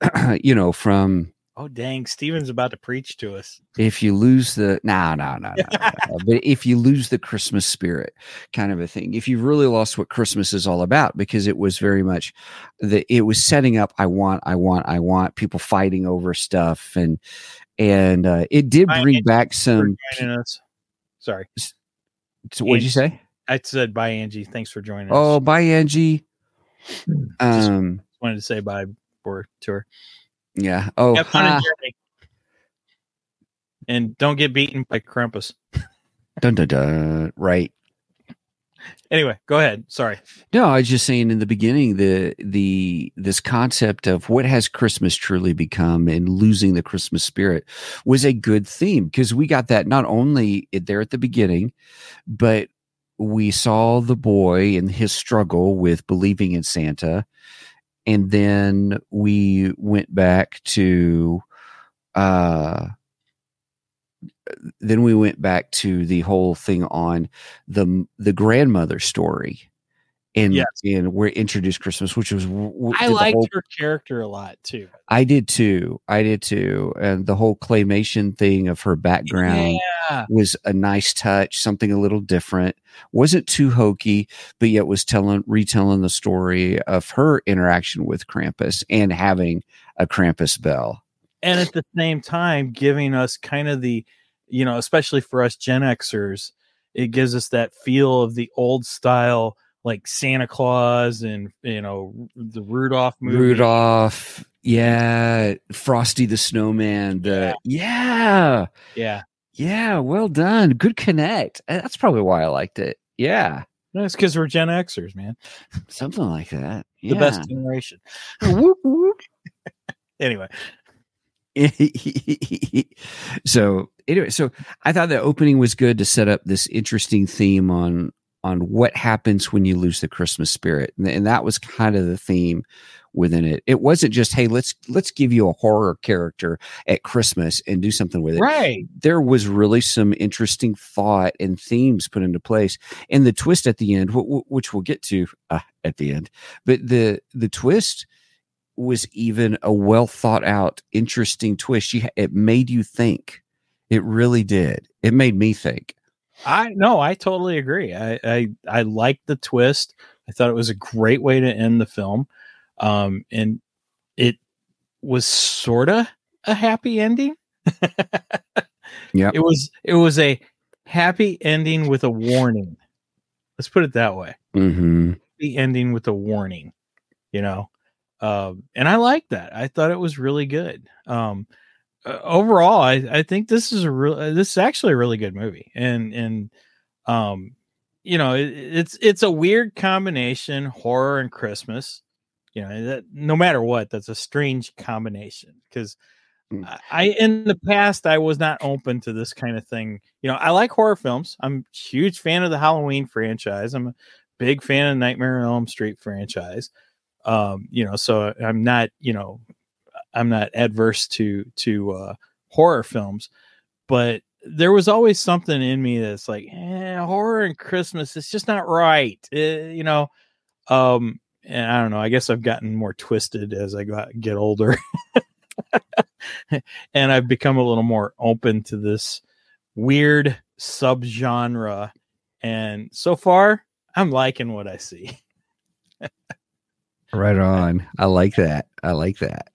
you know from oh dang, Steven's about to preach to us. if you lose the no no no no, but if you lose the christmas spirit kind of a thing if you've really lost what christmas is all about because it was very much the it was setting up i want i want i want people fighting over stuff and and uh, it did bring back some us. Sorry, so what did you say I said bye, Angie. Thanks for joining us. oh us. bye angie um just wanted to say bye for to her. Yeah oh Have fun in uh, And don't get beaten by Krampus. dun, dun, dun. right Anyway, go ahead. Sorry. No, I was just saying in the beginning the the this concept of what has Christmas truly become and losing the Christmas spirit was a good theme because we got that not only there at the beginning, but we saw the boy and his struggle with believing in Santa, and then we went back to uh then we went back to the whole thing on the the grandmother story and Yes. and we're introduced christmas which was I liked whole- her character a lot too. i did too i did too and the whole claymation thing of her background Yeah. was a nice touch something a little different wasn't too hokey but yet was telling retelling the story of her interaction with krampus and having a krampus bell and at the same time giving us kind of the you know especially for us gen xers it gives us that feel of the old style like santa claus and you know the rudolph movie rudolph yeah frosty the snowman the yeah yeah Yeah, well done. Good connect. Uh, That's probably why I liked it. Yeah, no, it's because we're gen xers man something like that. the best generation Whoop, whoop. anyway so anyway, so I thought the opening was good to set up this interesting theme on on what happens when you lose the Christmas spirit, and, and that was kind of the theme within it. It wasn't just hey, let's let's give you a horror character at Christmas and do something with it. right. There was really some interesting thought and themes put into place and the twist at the end wh- wh- which we'll get to uh, at the end but the the twist was even a well thought out interesting twist. You, it made you think. It really did. It made me think i no i totally agree i i, I liked the twist i thought it was a great way to end the film um and it was sorta a happy ending yeah, It was it was a happy ending with a warning. Let's put it that way. Mm-hmm. Happy ending with a warning. You know, um, and I like that. I thought it was really good. Um, uh, overall, I, I think this is a real. uh, This is actually a really good movie, and and um, you know, it, it's it's a weird combination, horror and Christmas. You know, that no matter what, that's a strange combination because Mm. I- in the past I was not open to this kind of thing. You know, I like horror films. I'm a huge fan of the Halloween franchise. I'm a big fan of Nightmare on Elm Street franchise. Um, you know, so I'm not, you know, I'm not adverse to to uh horror films, but there was always something in me that's like, eh, horror and Christmas, it's just not right. Eh, you know, um, and I don't know. I guess I've gotten more twisted as I got get older, and I've become a little more open to this weird subgenre. And so far, I'm liking what I see. Right on. I like that. I like that.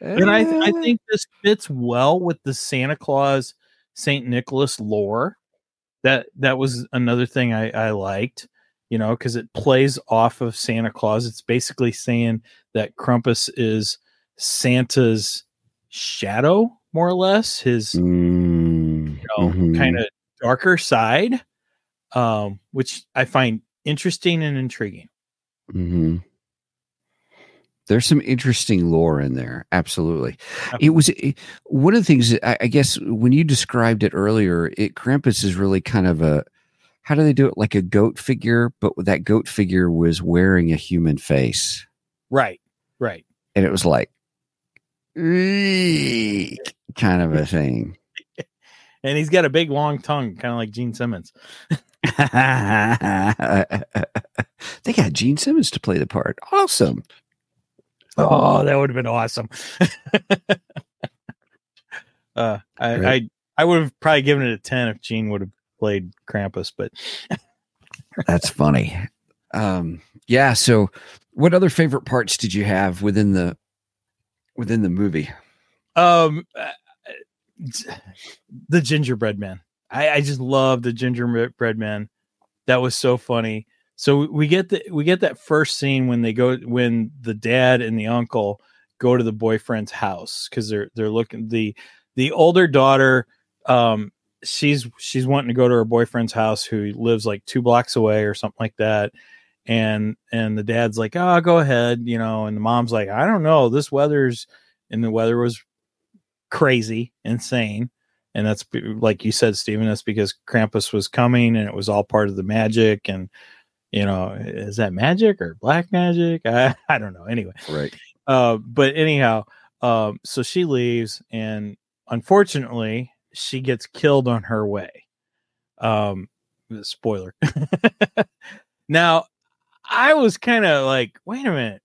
And I, I think this fits well with the Santa Claus Saint Nicholas lore. That that was another thing I, I liked, you know, because it plays off of Santa Claus. It's basically saying that Krampus is Santa's shadow, more or less, his Mm, you know, mhm. kind of darker side, um, which I find interesting and intriguing. hmm There's some interesting lore in there. Absolutely. It was it, one of the things I, I guess when you described it earlier, it Krampus is really kind of a how do they do it like a goat figure, but that goat figure was wearing a human face. Right, right. And it was like kind of a thing. And he's got a big long tongue, kind of like Gene Simmons. they got Gene Simmons to play the part. Awesome. Oh, that would have been awesome. uh, I, Right. I I would have probably given it a ten if Gene would have played Krampus, but That's funny. Um, yeah. So, what other favorite parts did you have within the within the movie? um, uh, the gingerbread man. I, I just love the gingerbread man. That was so funny. So we get the we get that first scene when they go when the dad and the uncle go to the boyfriend's house because they're they're looking the the older daughter um she's she's wanting to go to her boyfriend's house who lives like two blocks away or something like that and and the dad's like oh go ahead you know and the mom's like i don't know this weather's and the weather was crazy insane and that's like you said Stephen that's because Krampus was coming and it was all part of the magic and you know is that magic or black magic I, I don't know anyway Right. uh, but anyhow, um, so she leaves, and unfortunately, she gets killed on her way. Um, spoiler. now, I was kind of like, wait a minute,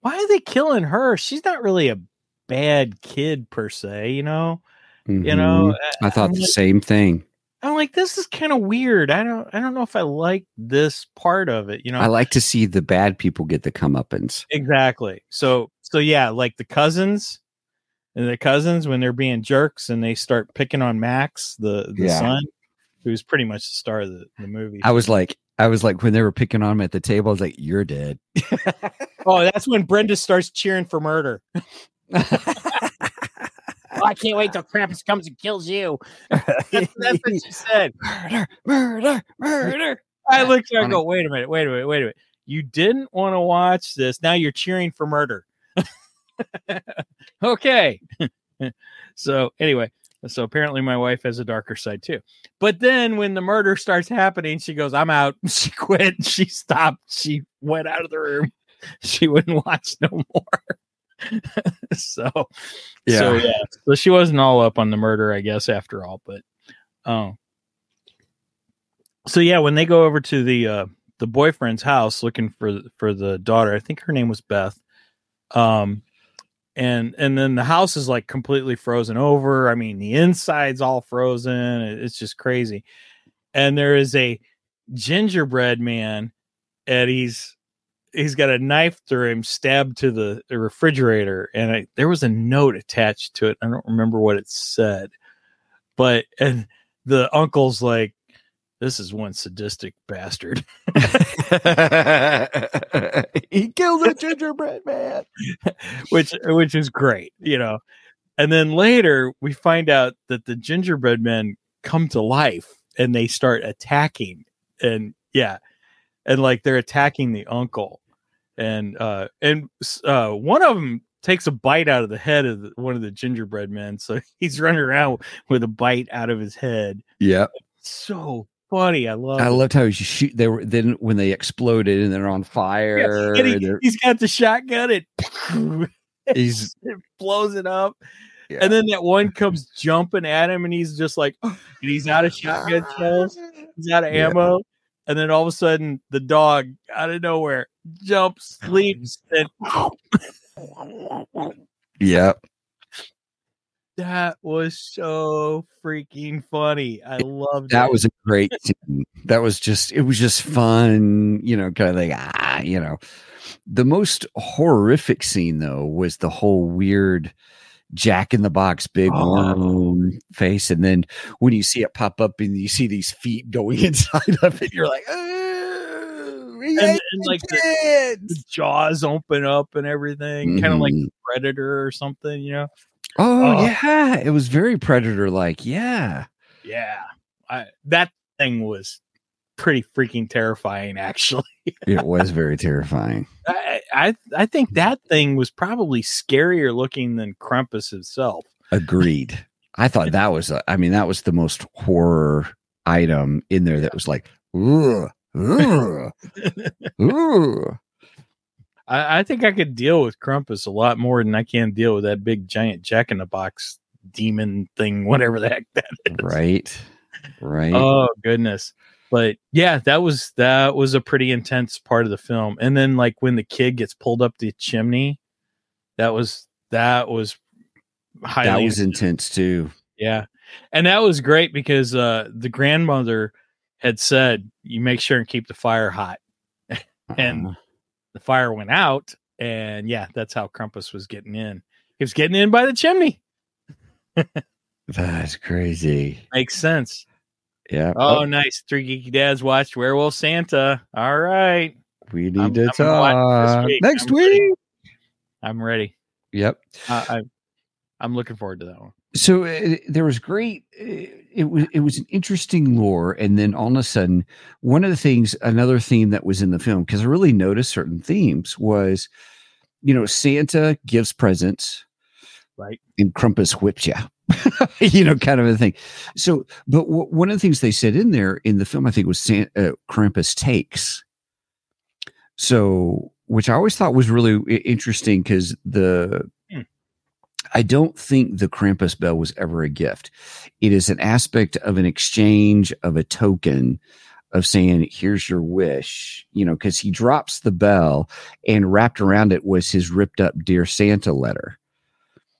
why are they killing her? She's not really a bad kid per se, you know. You know, Mm-hmm. I thought I'm the like- same thing. I'm like, this is kind of weird. I don't, I don't know if I like this part of it. You know, I like to see the bad people get the comeuppance. Exactly. So so yeah, like the cousins and the cousins when they're being jerks and they start picking on Max, the the Yeah. son, who's pretty much the star of the, the movie. I was like, I was like, when they were picking on him at the table, I was like, "You're dead." oh, that's when Brenda starts cheering for murder. Oh, I can't wait till Krampus comes and kills you. That's, that's what she said. murder, murder, murder. I looked at her and go, um, wait a minute, wait a minute, wait a minute. You didn't want to watch this. Now you're cheering for murder. okay. so anyway, so apparently my wife has a darker side too. But then when the murder starts happening, she goes, I'm out. She quit. She stopped. She went out of the room. She wouldn't watch no more. so Yeah. so yeah. So she wasn't all up on the murder, I guess, after all. But um so yeah, when they go over to the uh the boyfriend's house looking for for the daughter, I think her name was Beth. Um and and then the house is like completely frozen over. I mean, the inside's all frozen. It's just crazy. And there is a gingerbread man, Eddie's he's got a knife through him, stabbed to the, the refrigerator, and I, there was a note attached to it. I don't remember what it said, but and the uncle's like, "This is one sadistic bastard." he killed a gingerbread man. which which is great, you know. And then later we find out that the gingerbread men come to life and they start attacking and yeah, and like they're attacking the uncle. And uh and uh one of them takes a bite out of the head of the, one of the gingerbread men. So he's running around with a bite out of his head. Yeah, So funny. I love I it. loved how you shoot. They were then when they exploded and they're on fire. Yeah, he, he's got the shotgun and he's it blows it up. Yeah. And then that one comes jumping at him, and he's just like, and he's out of shotgun shells, he's out of Yeah. ammo. And then all of a sudden, the dog out of nowhere jumps, leaps, and Yep. that was so freaking funny. I loved That it. was a great scene. That was just it was just fun, you know, kind of like ah, you know. The most horrific scene though was the whole weird Jack in the Box big Oh. face, and then when you see it pop up and you see these feet going inside of it, you're like, oh, and, and like the, the jaws open up and everything, kind of like Mhm. Predator or something, you know? oh Oh. yeah, it was very predator like. Yeah, Yeah, I, that thing was pretty freaking terrifying, actually. it was very terrifying. I, I I think that thing was probably scarier looking than Krampus himself. Agreed. I thought that was, I mean, that was the most horror item in there that was like. I, I think I could deal with Krampus a lot more than I can deal with that big giant Jack in the Box demon thing, whatever the heck that is. Right. Right. Oh goodness. But yeah, that was that was a pretty intense part of the film. And then like when the kid gets pulled up the chimney, that was that was highly that was intense too. Yeah. And that was great because uh the grandmother had said you make sure and keep the fire hot. And- Uh, The fire went out and yeah, that's how Krampus was getting in. He was getting in by the chimney. that's crazy. Makes sense. Yeah. Oh, nice. Three geeky dads watched Werewolf Santa. All right. we need I'm- to I'm gonna watch this talk week. next I'm ready. week. I'm ready. Yep. Uh, I I'm looking forward to that one. so uh, there was great uh, it was it was an interesting lore and then all of a sudden one of the things another theme that was in the film because i really noticed certain themes was you know santa gives presents Right. and Krampus whips you you know kind of a thing so but w- one of the things they said in there in the film i think was San- uh, Krampus takes so which i always thought was really interesting because the Hmm. I don't think the Krampus bell was ever a gift. It is an aspect of an exchange of a token of saying, here's your wish, you know, because he drops the bell and wrapped around it was his ripped up Dear Santa letter.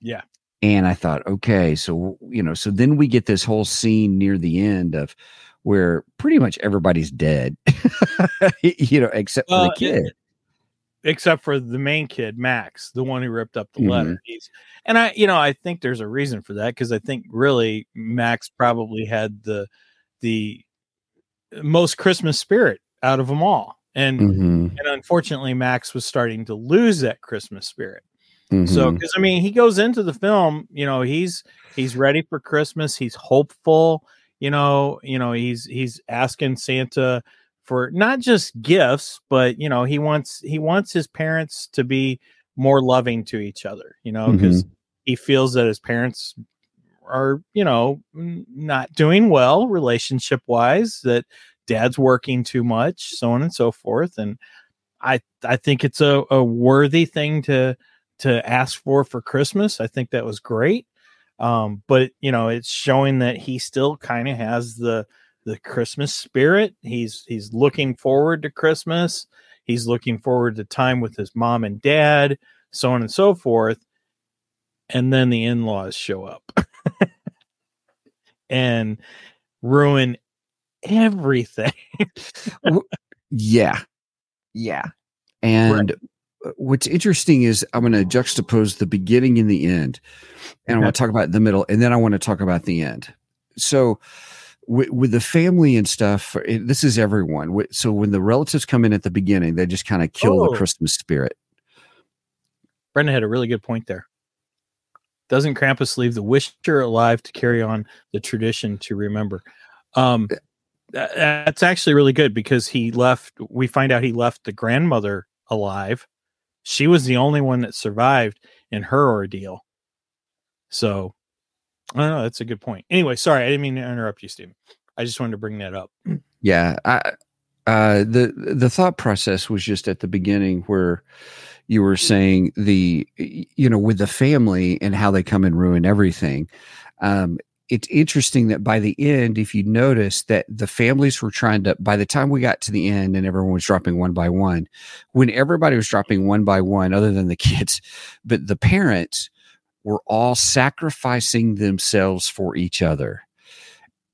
Yeah. And I thought, okay, so, you know, so then we get this whole scene near the end of where pretty much everybody's dead, you know, except for the kid. Except for the main kid, Max, the one who ripped up the Mhm. letter. He's and I, you know, I think there's a reason for that because I think really Max probably had the the most Christmas spirit out of them all. And Mhm, and unfortunately Max was starting to lose that Christmas spirit. So, mhm. because I mean, he goes into the film, you know, he's he's ready for Christmas. He's hopeful. You know, you know, he's he's asking Santa for not just gifts, but you know, he wants he wants his parents to be more loving to each other. You know, because he feels that his parents are, you know, not doing well relationship wise. That dad's working too much, so on and so forth. And I I think it's a, a worthy thing to to ask for for Christmas. I think that was great. Um, but you know, it's showing that he still kind of has the the Christmas spirit. He's he's looking forward to Christmas. He's looking forward to time with his mom and dad, so on and so forth. And then the in-laws show up and ruin everything. yeah yeah And uh, what's interesting is I'm going to juxtapose the beginning and the end, and I want to talk about the middle, and then I want to talk about the end. So, with, with the family and stuff, it, this is everyone. So when the relatives come in at the beginning, they just kind of kill Oh. the Christmas spirit. Brenda had a really good point there. Doesn't Krampus leave the wisher alive to carry on the tradition to remember? Um, tha- that's actually really good because he left. We find out he left the grandmother alive. She was the only one that survived in her ordeal. So, I don't know. That's a good point. Anyway, sorry, I didn't mean to interrupt you, Stephen. I just wanted to bring that up. Yeah, I, uh, the the thought process was just at the beginning where you were saying the you know with the family and how they come and ruin everything. Um, it's interesting that by the end, if you notice that the families were trying to, by the time we got to the end and everyone was dropping one by one, when everybody was dropping one by one, other than the kids, but the parents were all sacrificing themselves for each other.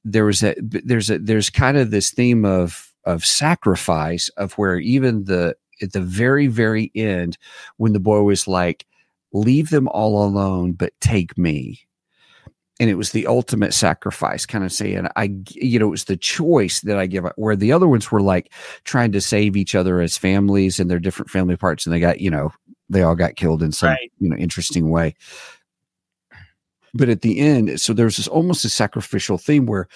There was a there's a there's kind of this theme of of sacrifice of where even the at the very very end when the boy was like leave them all alone but take me and it was the ultimate sacrifice kind of saying i you know it was the choice that i give up where the other ones were like trying to save each other as families and their different family parts and they got you know they all got killed in some Right. you know interesting way but at the end so there's this almost a sacrificial theme where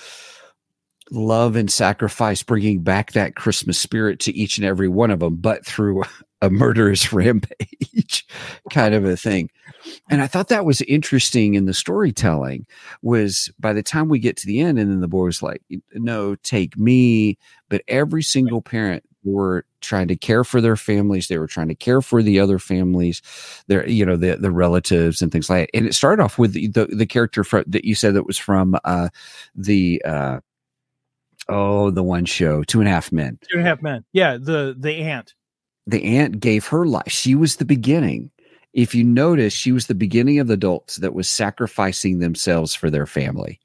love and sacrifice bringing back that christmas spirit to each and every one of them but through a murderous rampage kind of a thing and i thought that was interesting in the storytelling was by the time we get to the end and then the boy was like no take me. But every single parent were trying to care for their families they were trying to care for the other families their you know the the relatives and things like that. And it started off with the the, the character from, that you said that was from uh the uh oh the one show two and a half men. Two and a half men. Yeah, the the aunt. the aunt gave her life. She was the beginning if you notice she was the beginning of the adults that was sacrificing themselves for their family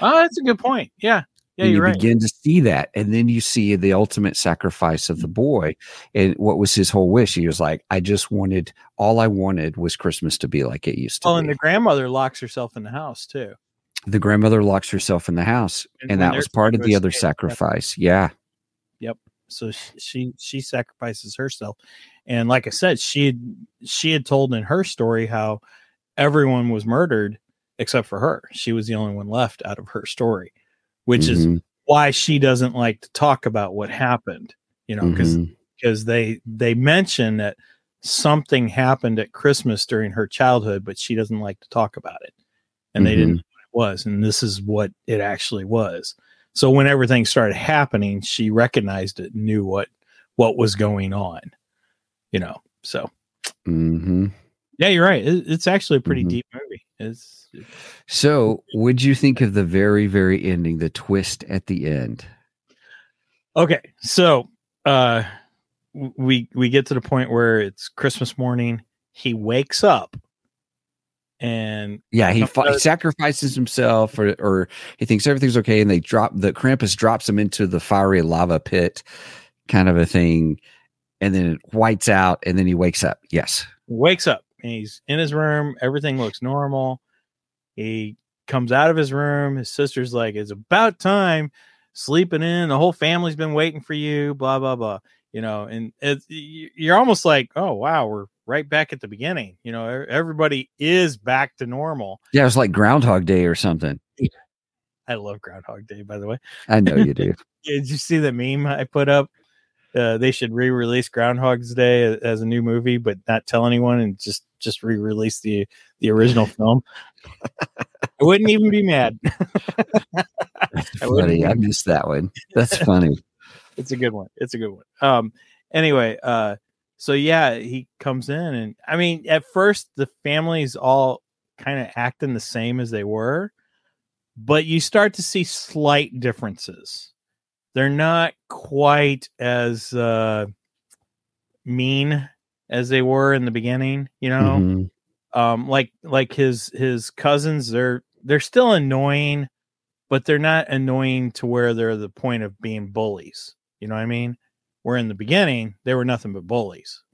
Oh, that's a good point. Yeah, yeah, and you're you right. begin to see that and then you see the ultimate sacrifice of the mm-hmm. boy and what was his whole wish he was like i just wanted all i wanted was christmas to be like it used to Oh, be and the grandmother locks herself in the house too. the grandmother locks herself in the house And and that was part of the other escape, yeah. Yep. so sh- she she sacrifices herself and like i said she had she had told in her story how everyone was murdered except for her. She was the only one left out of her story which is Mhm, why she doesn't like to talk about what happened you know because mhm. because they they mention that something happened at christmas during her childhood but she doesn't like to talk about it. And they didn't know what it was and this is what it actually was. So when everything started happening she recognized it knew what what was going on you know so Mhm. yeah you're right it, it's actually a pretty Mhm. deep movie it's so what'd you think of the very very ending the twist at the end Okay, so uh we we get to the point where it's Christmas morning. He wakes up and yeah he, fi- uh, sacrifices himself or, or he thinks everything's okay and they drop the krampus drops him into the fiery lava pit kind of a thing and then it whites out and then he wakes up yes wakes up and he's in his room. Everything looks normal. He comes out of his room. His sister's like, "It's about time." Sleeping in. The whole family's been waiting for you. Blah blah blah. You know, and it's you're almost like, "Oh wow, we're right back at the beginning." You know, everybody is back to normal. yeah it was like groundhog day or something I love Groundhog Day, by the way. i know you do Did you see the meme I put up? Uh, they should re-release Groundhog's Day as a new movie, but not tell anyone, and just just re-release the the original film. I wouldn't even be mad. That's I funny i missed that one that's funny It's a good one. It's a good one. Um. Anyway, uh. So yeah, he comes in, and I mean, at first the family's all kind of acting the same as they were, but you start to see slight differences. They're not quite as uh, mean as they were in the beginning. You know, Mhm. um like like his his cousins they're they're still annoying but they're not annoying to where they're the point of being bullies you know what i mean where in the beginning they were nothing but bullies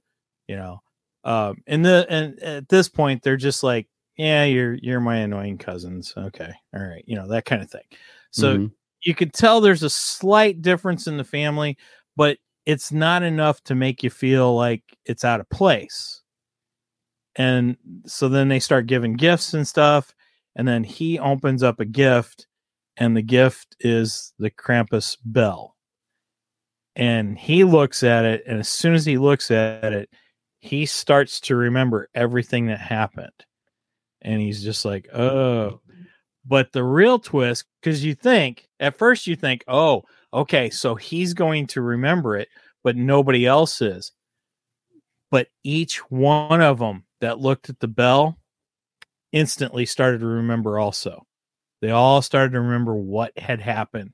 you know. Um, and the and at this point, they're just like, yeah, you're you're my annoying cousins. Okay, all right, you know that kind of thing. So Mhm. You could tell there's a slight difference in the family, but it's not enough to make you feel like it's out of place. And so then they start giving gifts and stuff, and then he opens up a gift, and the gift is the Krampus bell. And he looks at it, and as soon as he looks at it, he starts to remember everything that happened. And he's just like, oh. But the real twist, because you think, at first, you think, oh, okay, so he's going to remember it, but nobody else is. But each one of them that looked at the bell instantly started to remember also. They all started to remember what had happened.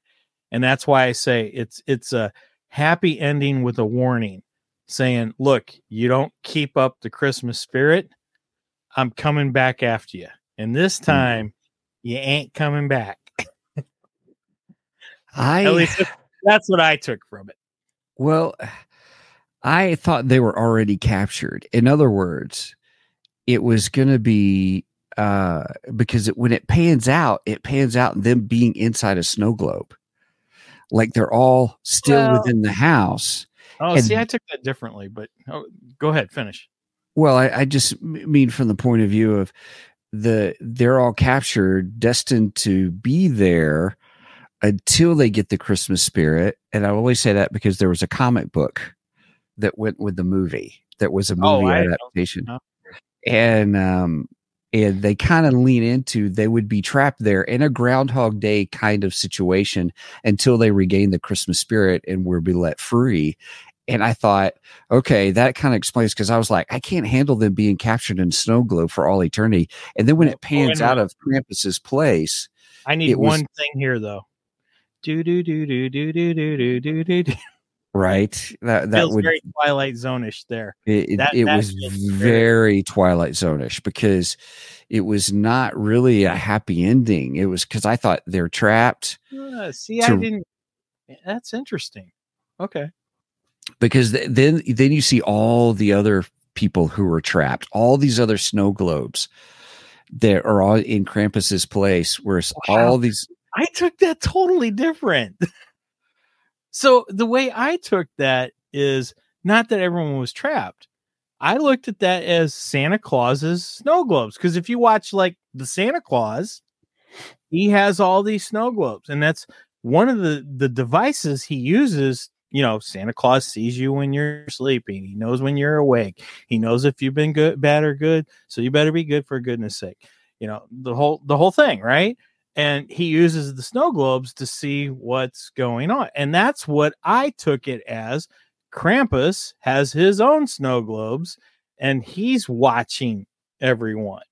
And that's why I say it's it's a happy ending with a warning saying, look, you don't keep up the Christmas spirit, I'm coming back after you. And this Hmm. time you ain't coming back. I At least that's what I took from it. Well, I thought they were already captured. In other words, it was going to be uh, because it, when it pans out, it pans out them being inside a snow globe, like they're all still Well- within the house. Oh, And- see, I took that differently, but oh, go ahead, finish. Well, I, I just mean from the point of view of the they're all captured, destined to be there until they get the Christmas spirit. And I always say that because there was a comic book that went with the movie that was a Oh, movie don't adaptation. And um and they kind of lean into they would be trapped there in a groundhog day kind of situation until they regain the christmas spirit and were be let free and i thought okay that kind of explains because i was like i can't handle them being captured in snow globe for all eternity and then when Oh, it pans a out of krampus's place I need It was- one thing here, though. Do do do do do do do do do do. right that that Feels would very Twilight Zone-ish there. it, it, that- it that was very twilight zone-ish because it was not really a happy ending it was because i thought they're trapped Uh, see, I didn't. That's interesting. Okay. Because th- then then you see all the other people who were trapped, all these other snow globes that are all in Krampus's place, where Wow. all these I took that totally different. so the way I took that is not that everyone was trapped. I looked at that as Santa Claus's snow globes because if you watch like the Santa Claus, he has all these snow globes, and that's one of the the devices he uses. You know, Santa Claus sees you when you're sleeping. He knows when you're awake. He knows if you've been good, bad, or good. So you better be good for goodness sake. You know the whole the whole thing, right? and he uses the snow globes to see what's going on. And that's what I took it as. Krampus has his own snow globes and he's watching everyone.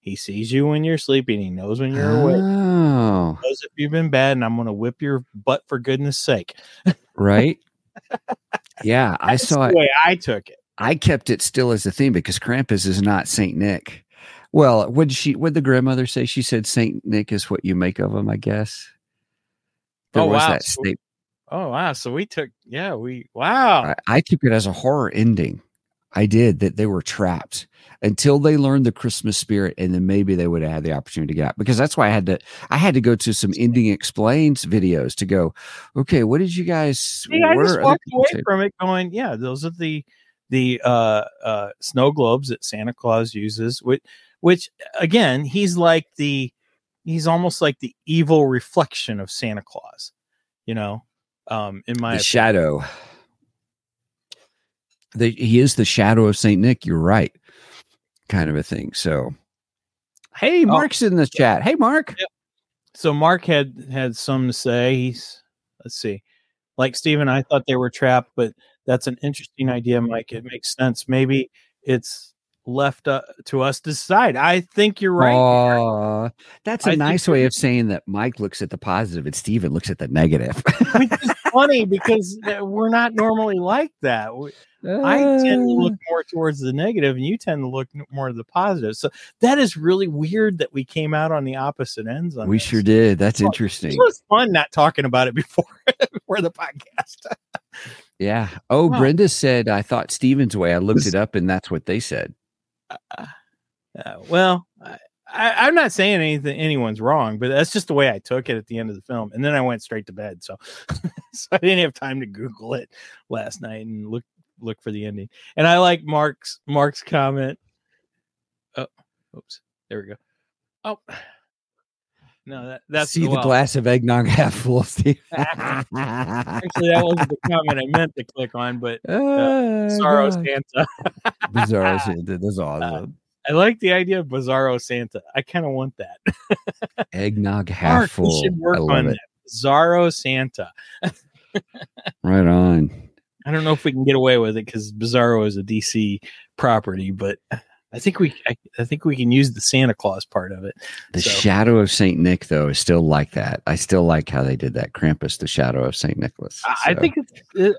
He sees you when you're sleeping. He knows when you're awake. oh, He knows if you've been bad, and I'm going to whip your butt for goodness sake. right, yeah, I That's saw the it. way I took it. I kept it still as a theme because Krampus is not Saint Nick. Well, would she? Would the grandmother say? She said Saint Nick is what you make of him. I guess. There Oh, was wow. that So- statement. Oh, wow. So we took, yeah, we, wow. I, I took it as a horror ending. I did that they were trapped until they learned the Christmas spirit, and then maybe they would have had the opportunity to get out. Because that's why I had to. I had to go to some ending explains videos to go. Okay, what did you guys? See, I just walked away saying?" from it going, yeah, those are the the uh uh snow globes that Santa Claus uses, which which again, he's like the he's almost like the evil reflection of Santa Claus, you know. Um in my the shadow. The, he is the shadow of Saint Nick. You're right, kind of a thing. So, hey, Oh. Mark's in the chat. Hey, Mark. so Mark had had some to say. He's let's see. Like Stephen, I thought they were trapped, but that's an interesting idea, Mike. It makes sense. Maybe it's left uh, to us to decide. I think you're right. Aw, that's I a think nice way of saying that Mike looks at the positive and Stephen looks at the negative. which is funny because uh, we're not normally like that. I tend to look Uh. more towards the negative, and you tend to look more to the positive. So that is really weird that we came out on the opposite ends. On We this. sure did. That's Well, interesting. It was fun not talking about it before before the podcast. Yeah. Oh, Wow. Brenda said I thought Stephens way. I looked it up and that's what they said. Uh, well, I, I, I'm not saying anything anyone's wrong, but that's just the way I took it at the end of the film, and then I went straight to bed. So, so I didn't have time to Google it last night and look look for the ending. And I like Mark's Mark's comment. Oh, oops, there we go. Oh, no, that that's See the well, glass of eggnog half full, Steve. Actually, that wasn't the comment I meant to click on, but Ah, Sorrow Santa. Bizarro Santa. That's awesome. I like the idea of Bizarro Santa. I kind of want that. eggnog half Mark, full. should work I love on it. that. Bizarro Santa. Right on. I don't know if we can get away with it because Bizarro is a DC property, but I think we I, I think we can use the Santa Claus part of it. The So- shadow of Saint Nick, though, is still like that. I still like how they did that. Krampus, the shadow of Saint Nicholas. I- I think it's it,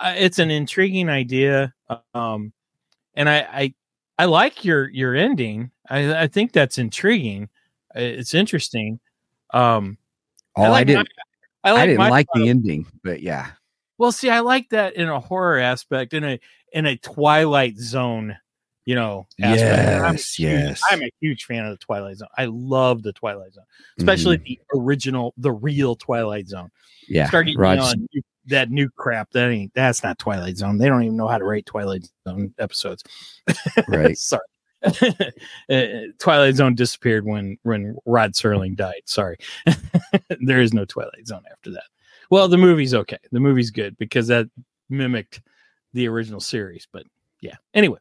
uh, it's an intriguing idea, um, and I, I I like your your ending. I, I think that's intriguing. It's interesting. Um, oh, I, like didn't. my- I I, like didn't like the ending, but yeah. Well, see, I like that in a horror aspect, in a in a Twilight Zone, you know. aspect. I'm a Yes, huge- yes. I'm a huge fan of the Twilight Zone. I love the Twilight Zone, especially Mhm. the original, the real Twilight Zone. yeah. starting Rod, on that new crap. That ain't that's not Twilight Zone. They don't even know how to rate Twilight Zone episodes. right. Sorry. Uh, Twilight Zone disappeared when when Rod Serling died. Sorry, there is no Twilight Zone after that. Well, the movie's okay. The movie's good because that mimicked the original series. But yeah, anyway.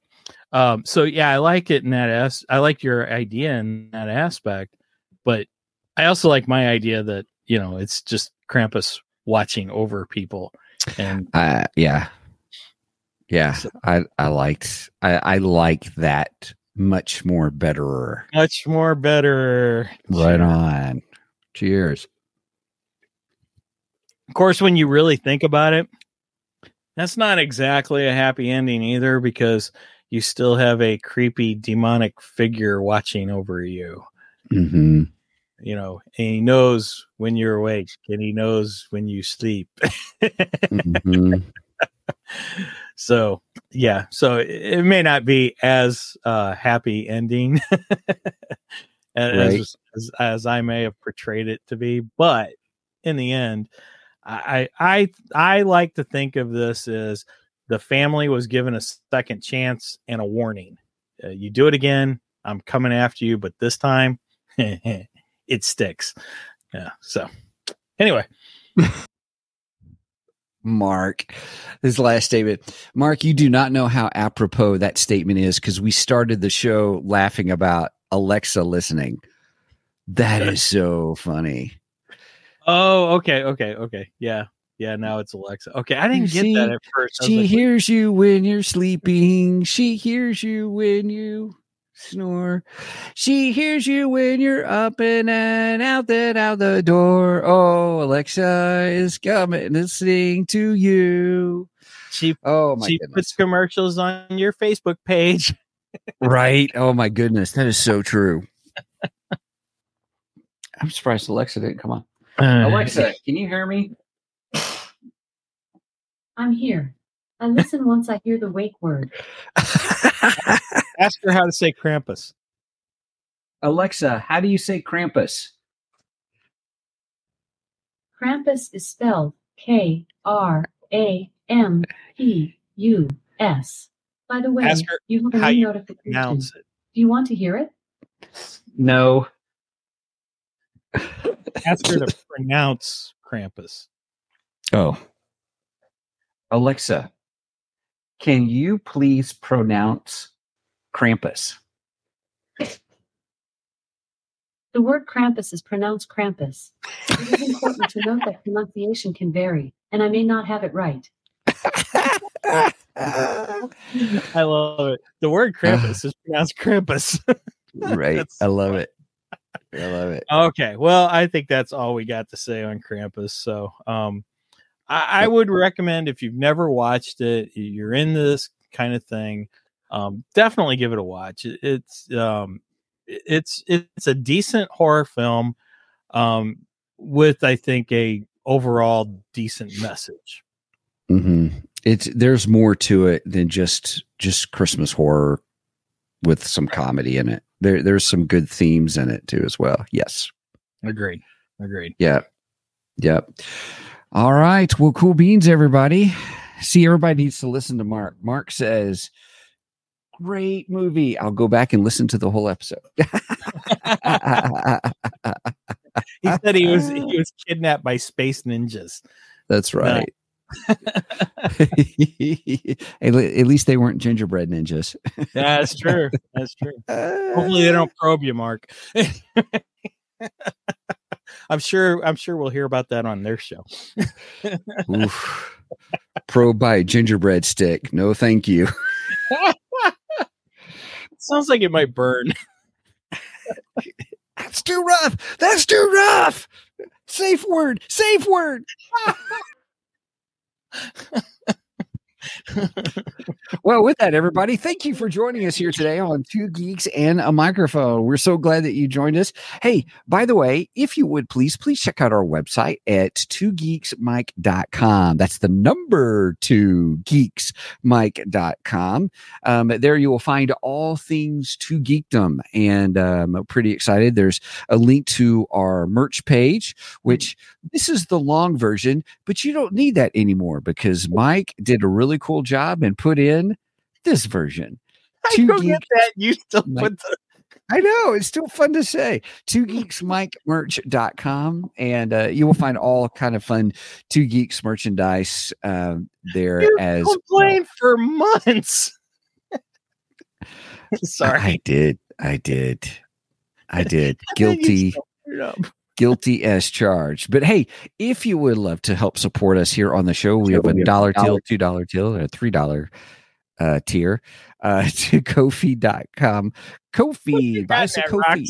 Um, so yeah, I like it in that as I like your idea in that aspect, but I also like my idea that you know it's just Krampus watching over people, and Uh, yeah. Yeah. So- I, I liked, I, I like that much more betterer. much more better. Right on. Cheers. Of course, when you really think about it, that's not exactly a happy ending either because you still have a creepy demonic figure watching over you. hmm You know, and he knows when you're awake and he knows when you sleep. hmm so, yeah, so it, it may not be as uh, happy ending as, Right. as as I may have portrayed it to be, but in the end, I I I like to think of this as the family was given a second chance and a warning. Uh, you do it again, I'm coming after you, but this time it sticks. Yeah. So anyway, Mark, his last statement. Mark, you do not know how apropos that statement is because we started the show laughing about Alexa listening. That is so funny. oh, okay, okay, okay, yeah, yeah. Now it's Alexa. Okay, I didn't get that at first. She like, hears you when you're sleeping. She hears you when you snore. She hears you when you're up and, and out and out the door. Oh, Alexa is coming to sing to you. she Oh my she goodness. puts commercials on your Facebook page. Right. Oh my goodness. That is so true. I'm surprised Alexa didn't come on. Uh, Alexa, can you hear me? I'm here. I listen once I hear the wake word. ask her how to say Krampus. Alexa, how do you say Krampus? Krampus is spelled K R A M P U S. By the way, Ask her you have a how new you notification. Pronounce it. Do you want to hear it? No. Ask her to pronounce Krampus. Oh. Alexa, can you please pronounce Krampus? The word Krampus is pronounced Krampus. It is important to note that pronunciation can vary, and I may not have it right. I love it. The word Krampus is pronounced Krampus. right. I love it. I love it. Okay. Well, I think that's all we got to say on Krampus. So, um, I, I would recommend if you've never watched it, you're in this kind of thing, um, definitely give it a watch. It, it's um, it's it's a decent horror film, um, with I think a overall decent message. hmm It's there's more to it than just just Christmas horror with some comedy in it. There there's some good themes in it too as well. Yes. Agreed. Agreed. Yeah. Yep. All right. Well, cool beans, everybody. See, everybody needs to listen to Mark. Mark says, "Great movie." I'll go back and listen to the whole episode. He said he was he was kidnapped by space ninjas. That's right. at, at least they weren't gingerbread ninjas. Yeah, that's true. That's true. Hopefully they don't probe you, Mark. I'm sure I'm sure we'll hear about that on their show. Oof. Probe by gingerbread stick. No, thank you. Sounds like it might burn. That's too rough. That's too rough. Safe word. Safe word. well, with that, everybody, thank you for joining us here today on Two Geeks and a Microphone. We're so glad that you joined us. Hey, by the way, if you would please, please check out our website at twogeeksmike.com. That's the number two geeksmike.com. Um, there you will find all things to geekdom. And um, I'm pretty excited. There's a link to our merch page, which this is the long version, but you don't need that anymore because Mike did a really cool job and put in this version. I Two go get geeks- that. You still Mike- put the I know it's still fun to say. Two geeksmikemerch.com and uh, you will find all kind of fun two geeks merchandise um, there you as complained for months. Sorry. I did. I did. I did. Then you Guilty. Still screwed up. guilty as charged. But hey, if you would love to help support us here on the show, we have a dollar tier, two dollar tier, and a three dollar uh, tier uh, to Ko-fi.com. Ko-fi, You buy got us a that Ko-fi.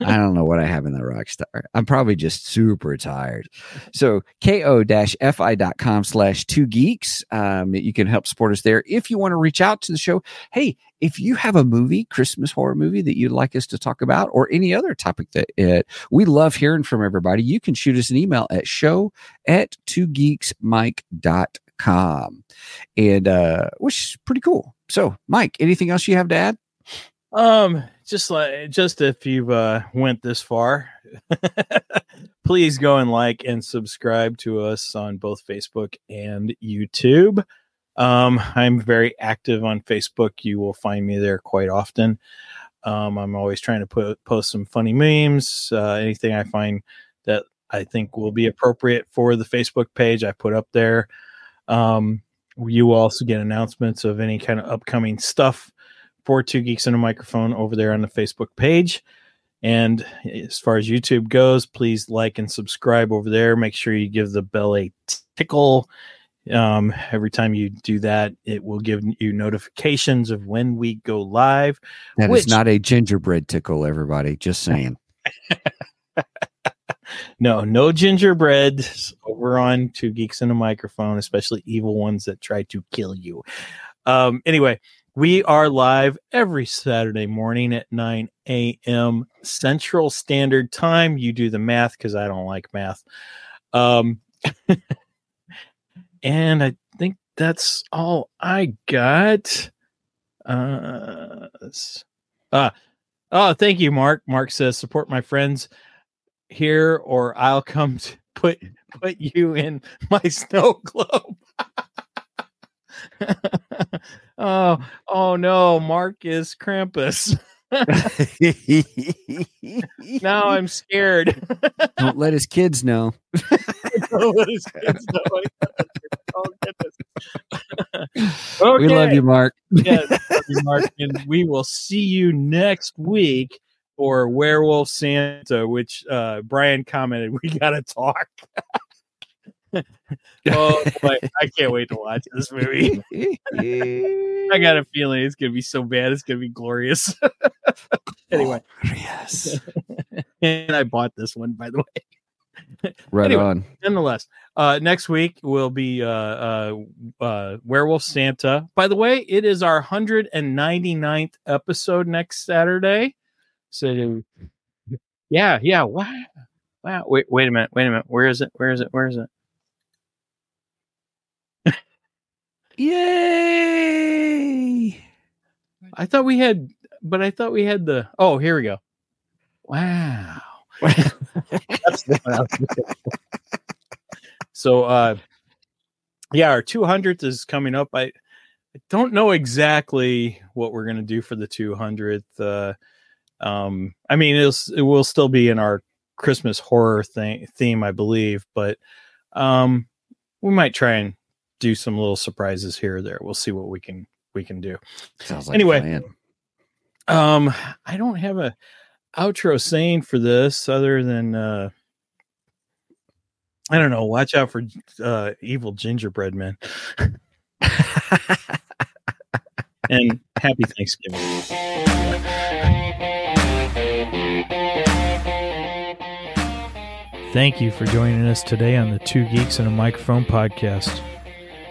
I don't know what I have in the rock star. I'm probably just super tired. So ko-fi.com slash two geeks. Um, you can help support us there. If you want to reach out to the show, hey, if you have a movie, Christmas horror movie that you'd like us to talk about or any other topic that it, we love hearing from everybody, you can shoot us an email at show at two geeksmike.com. And uh, which is pretty cool. So Mike, anything else you have to add? Um, just like just if you've uh went this far, please go and like and subscribe to us on both Facebook and YouTube. Um, I'm very active on Facebook. You will find me there quite often. Um, I'm always trying to put post some funny memes, uh, anything I find that I think will be appropriate for the Facebook page. I put up there. Um, you will also get announcements of any kind of upcoming stuff for Two Geeks and a Microphone over there on the Facebook page. And as far as YouTube goes, please like and subscribe over there. Make sure you give the bell a tickle. Um, every time you do that, it will give you notifications of when we go live. That is Which- not a gingerbread tickle, everybody. Just saying. No, no gingerbread over on Two Geeks and a Microphone, especially evil ones that try to kill you. Um, anyway, we are live every Saturday morning at 9 a.m. Central Standard Time. You do the math because I don't like math. Um, and I think that's all I got. Uh, uh, oh, thank you, Mark. Mark says, support my friends here or I'll come to put put you in my snow globe. Oh, oh no, Marcus Krampus. now I'm scared. Don't let his kids know. Don't let his kids know. Oh, goodness. We love you, Mark. yes, you, Mark, and we will see you next week for Werewolf Santa, which uh, Brian commented we got to talk. oh boy, I can't wait to watch this movie. I got a feeling it's gonna be so bad, it's gonna be glorious. anyway, Yes. and I bought this one by the way. Right Anyway. on. nonetheless uh next week will be uh uh uh werewolf santa by the way it is our 199th episode next saturday so yeah yeah wow wow wait wait a minute wait a minute where is it where is it where is it Yay! I thought we had, but I thought we had the. Oh, here we go. Wow. That's the one I was looking for. so, uh, yeah, our 200th is coming up. I, I don't know exactly what we're gonna do for the 200th. Uh, um, I mean, it'll it will still be in our Christmas horror thing theme, I believe, but um, we might try and do some little surprises here or there. We'll see what we can we can do. Sounds like Anyway. plan. Um, I don't have a outro saying for this other than uh I don't know, watch out for uh evil gingerbread men. and happy Thanksgiving. Thank you for joining us today on the Two Geeks and a Microphone podcast.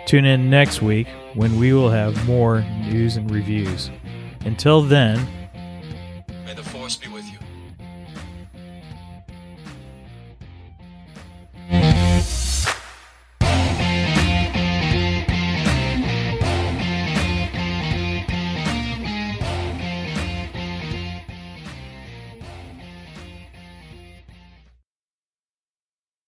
Tune in next week when we will have more news and reviews. Until then,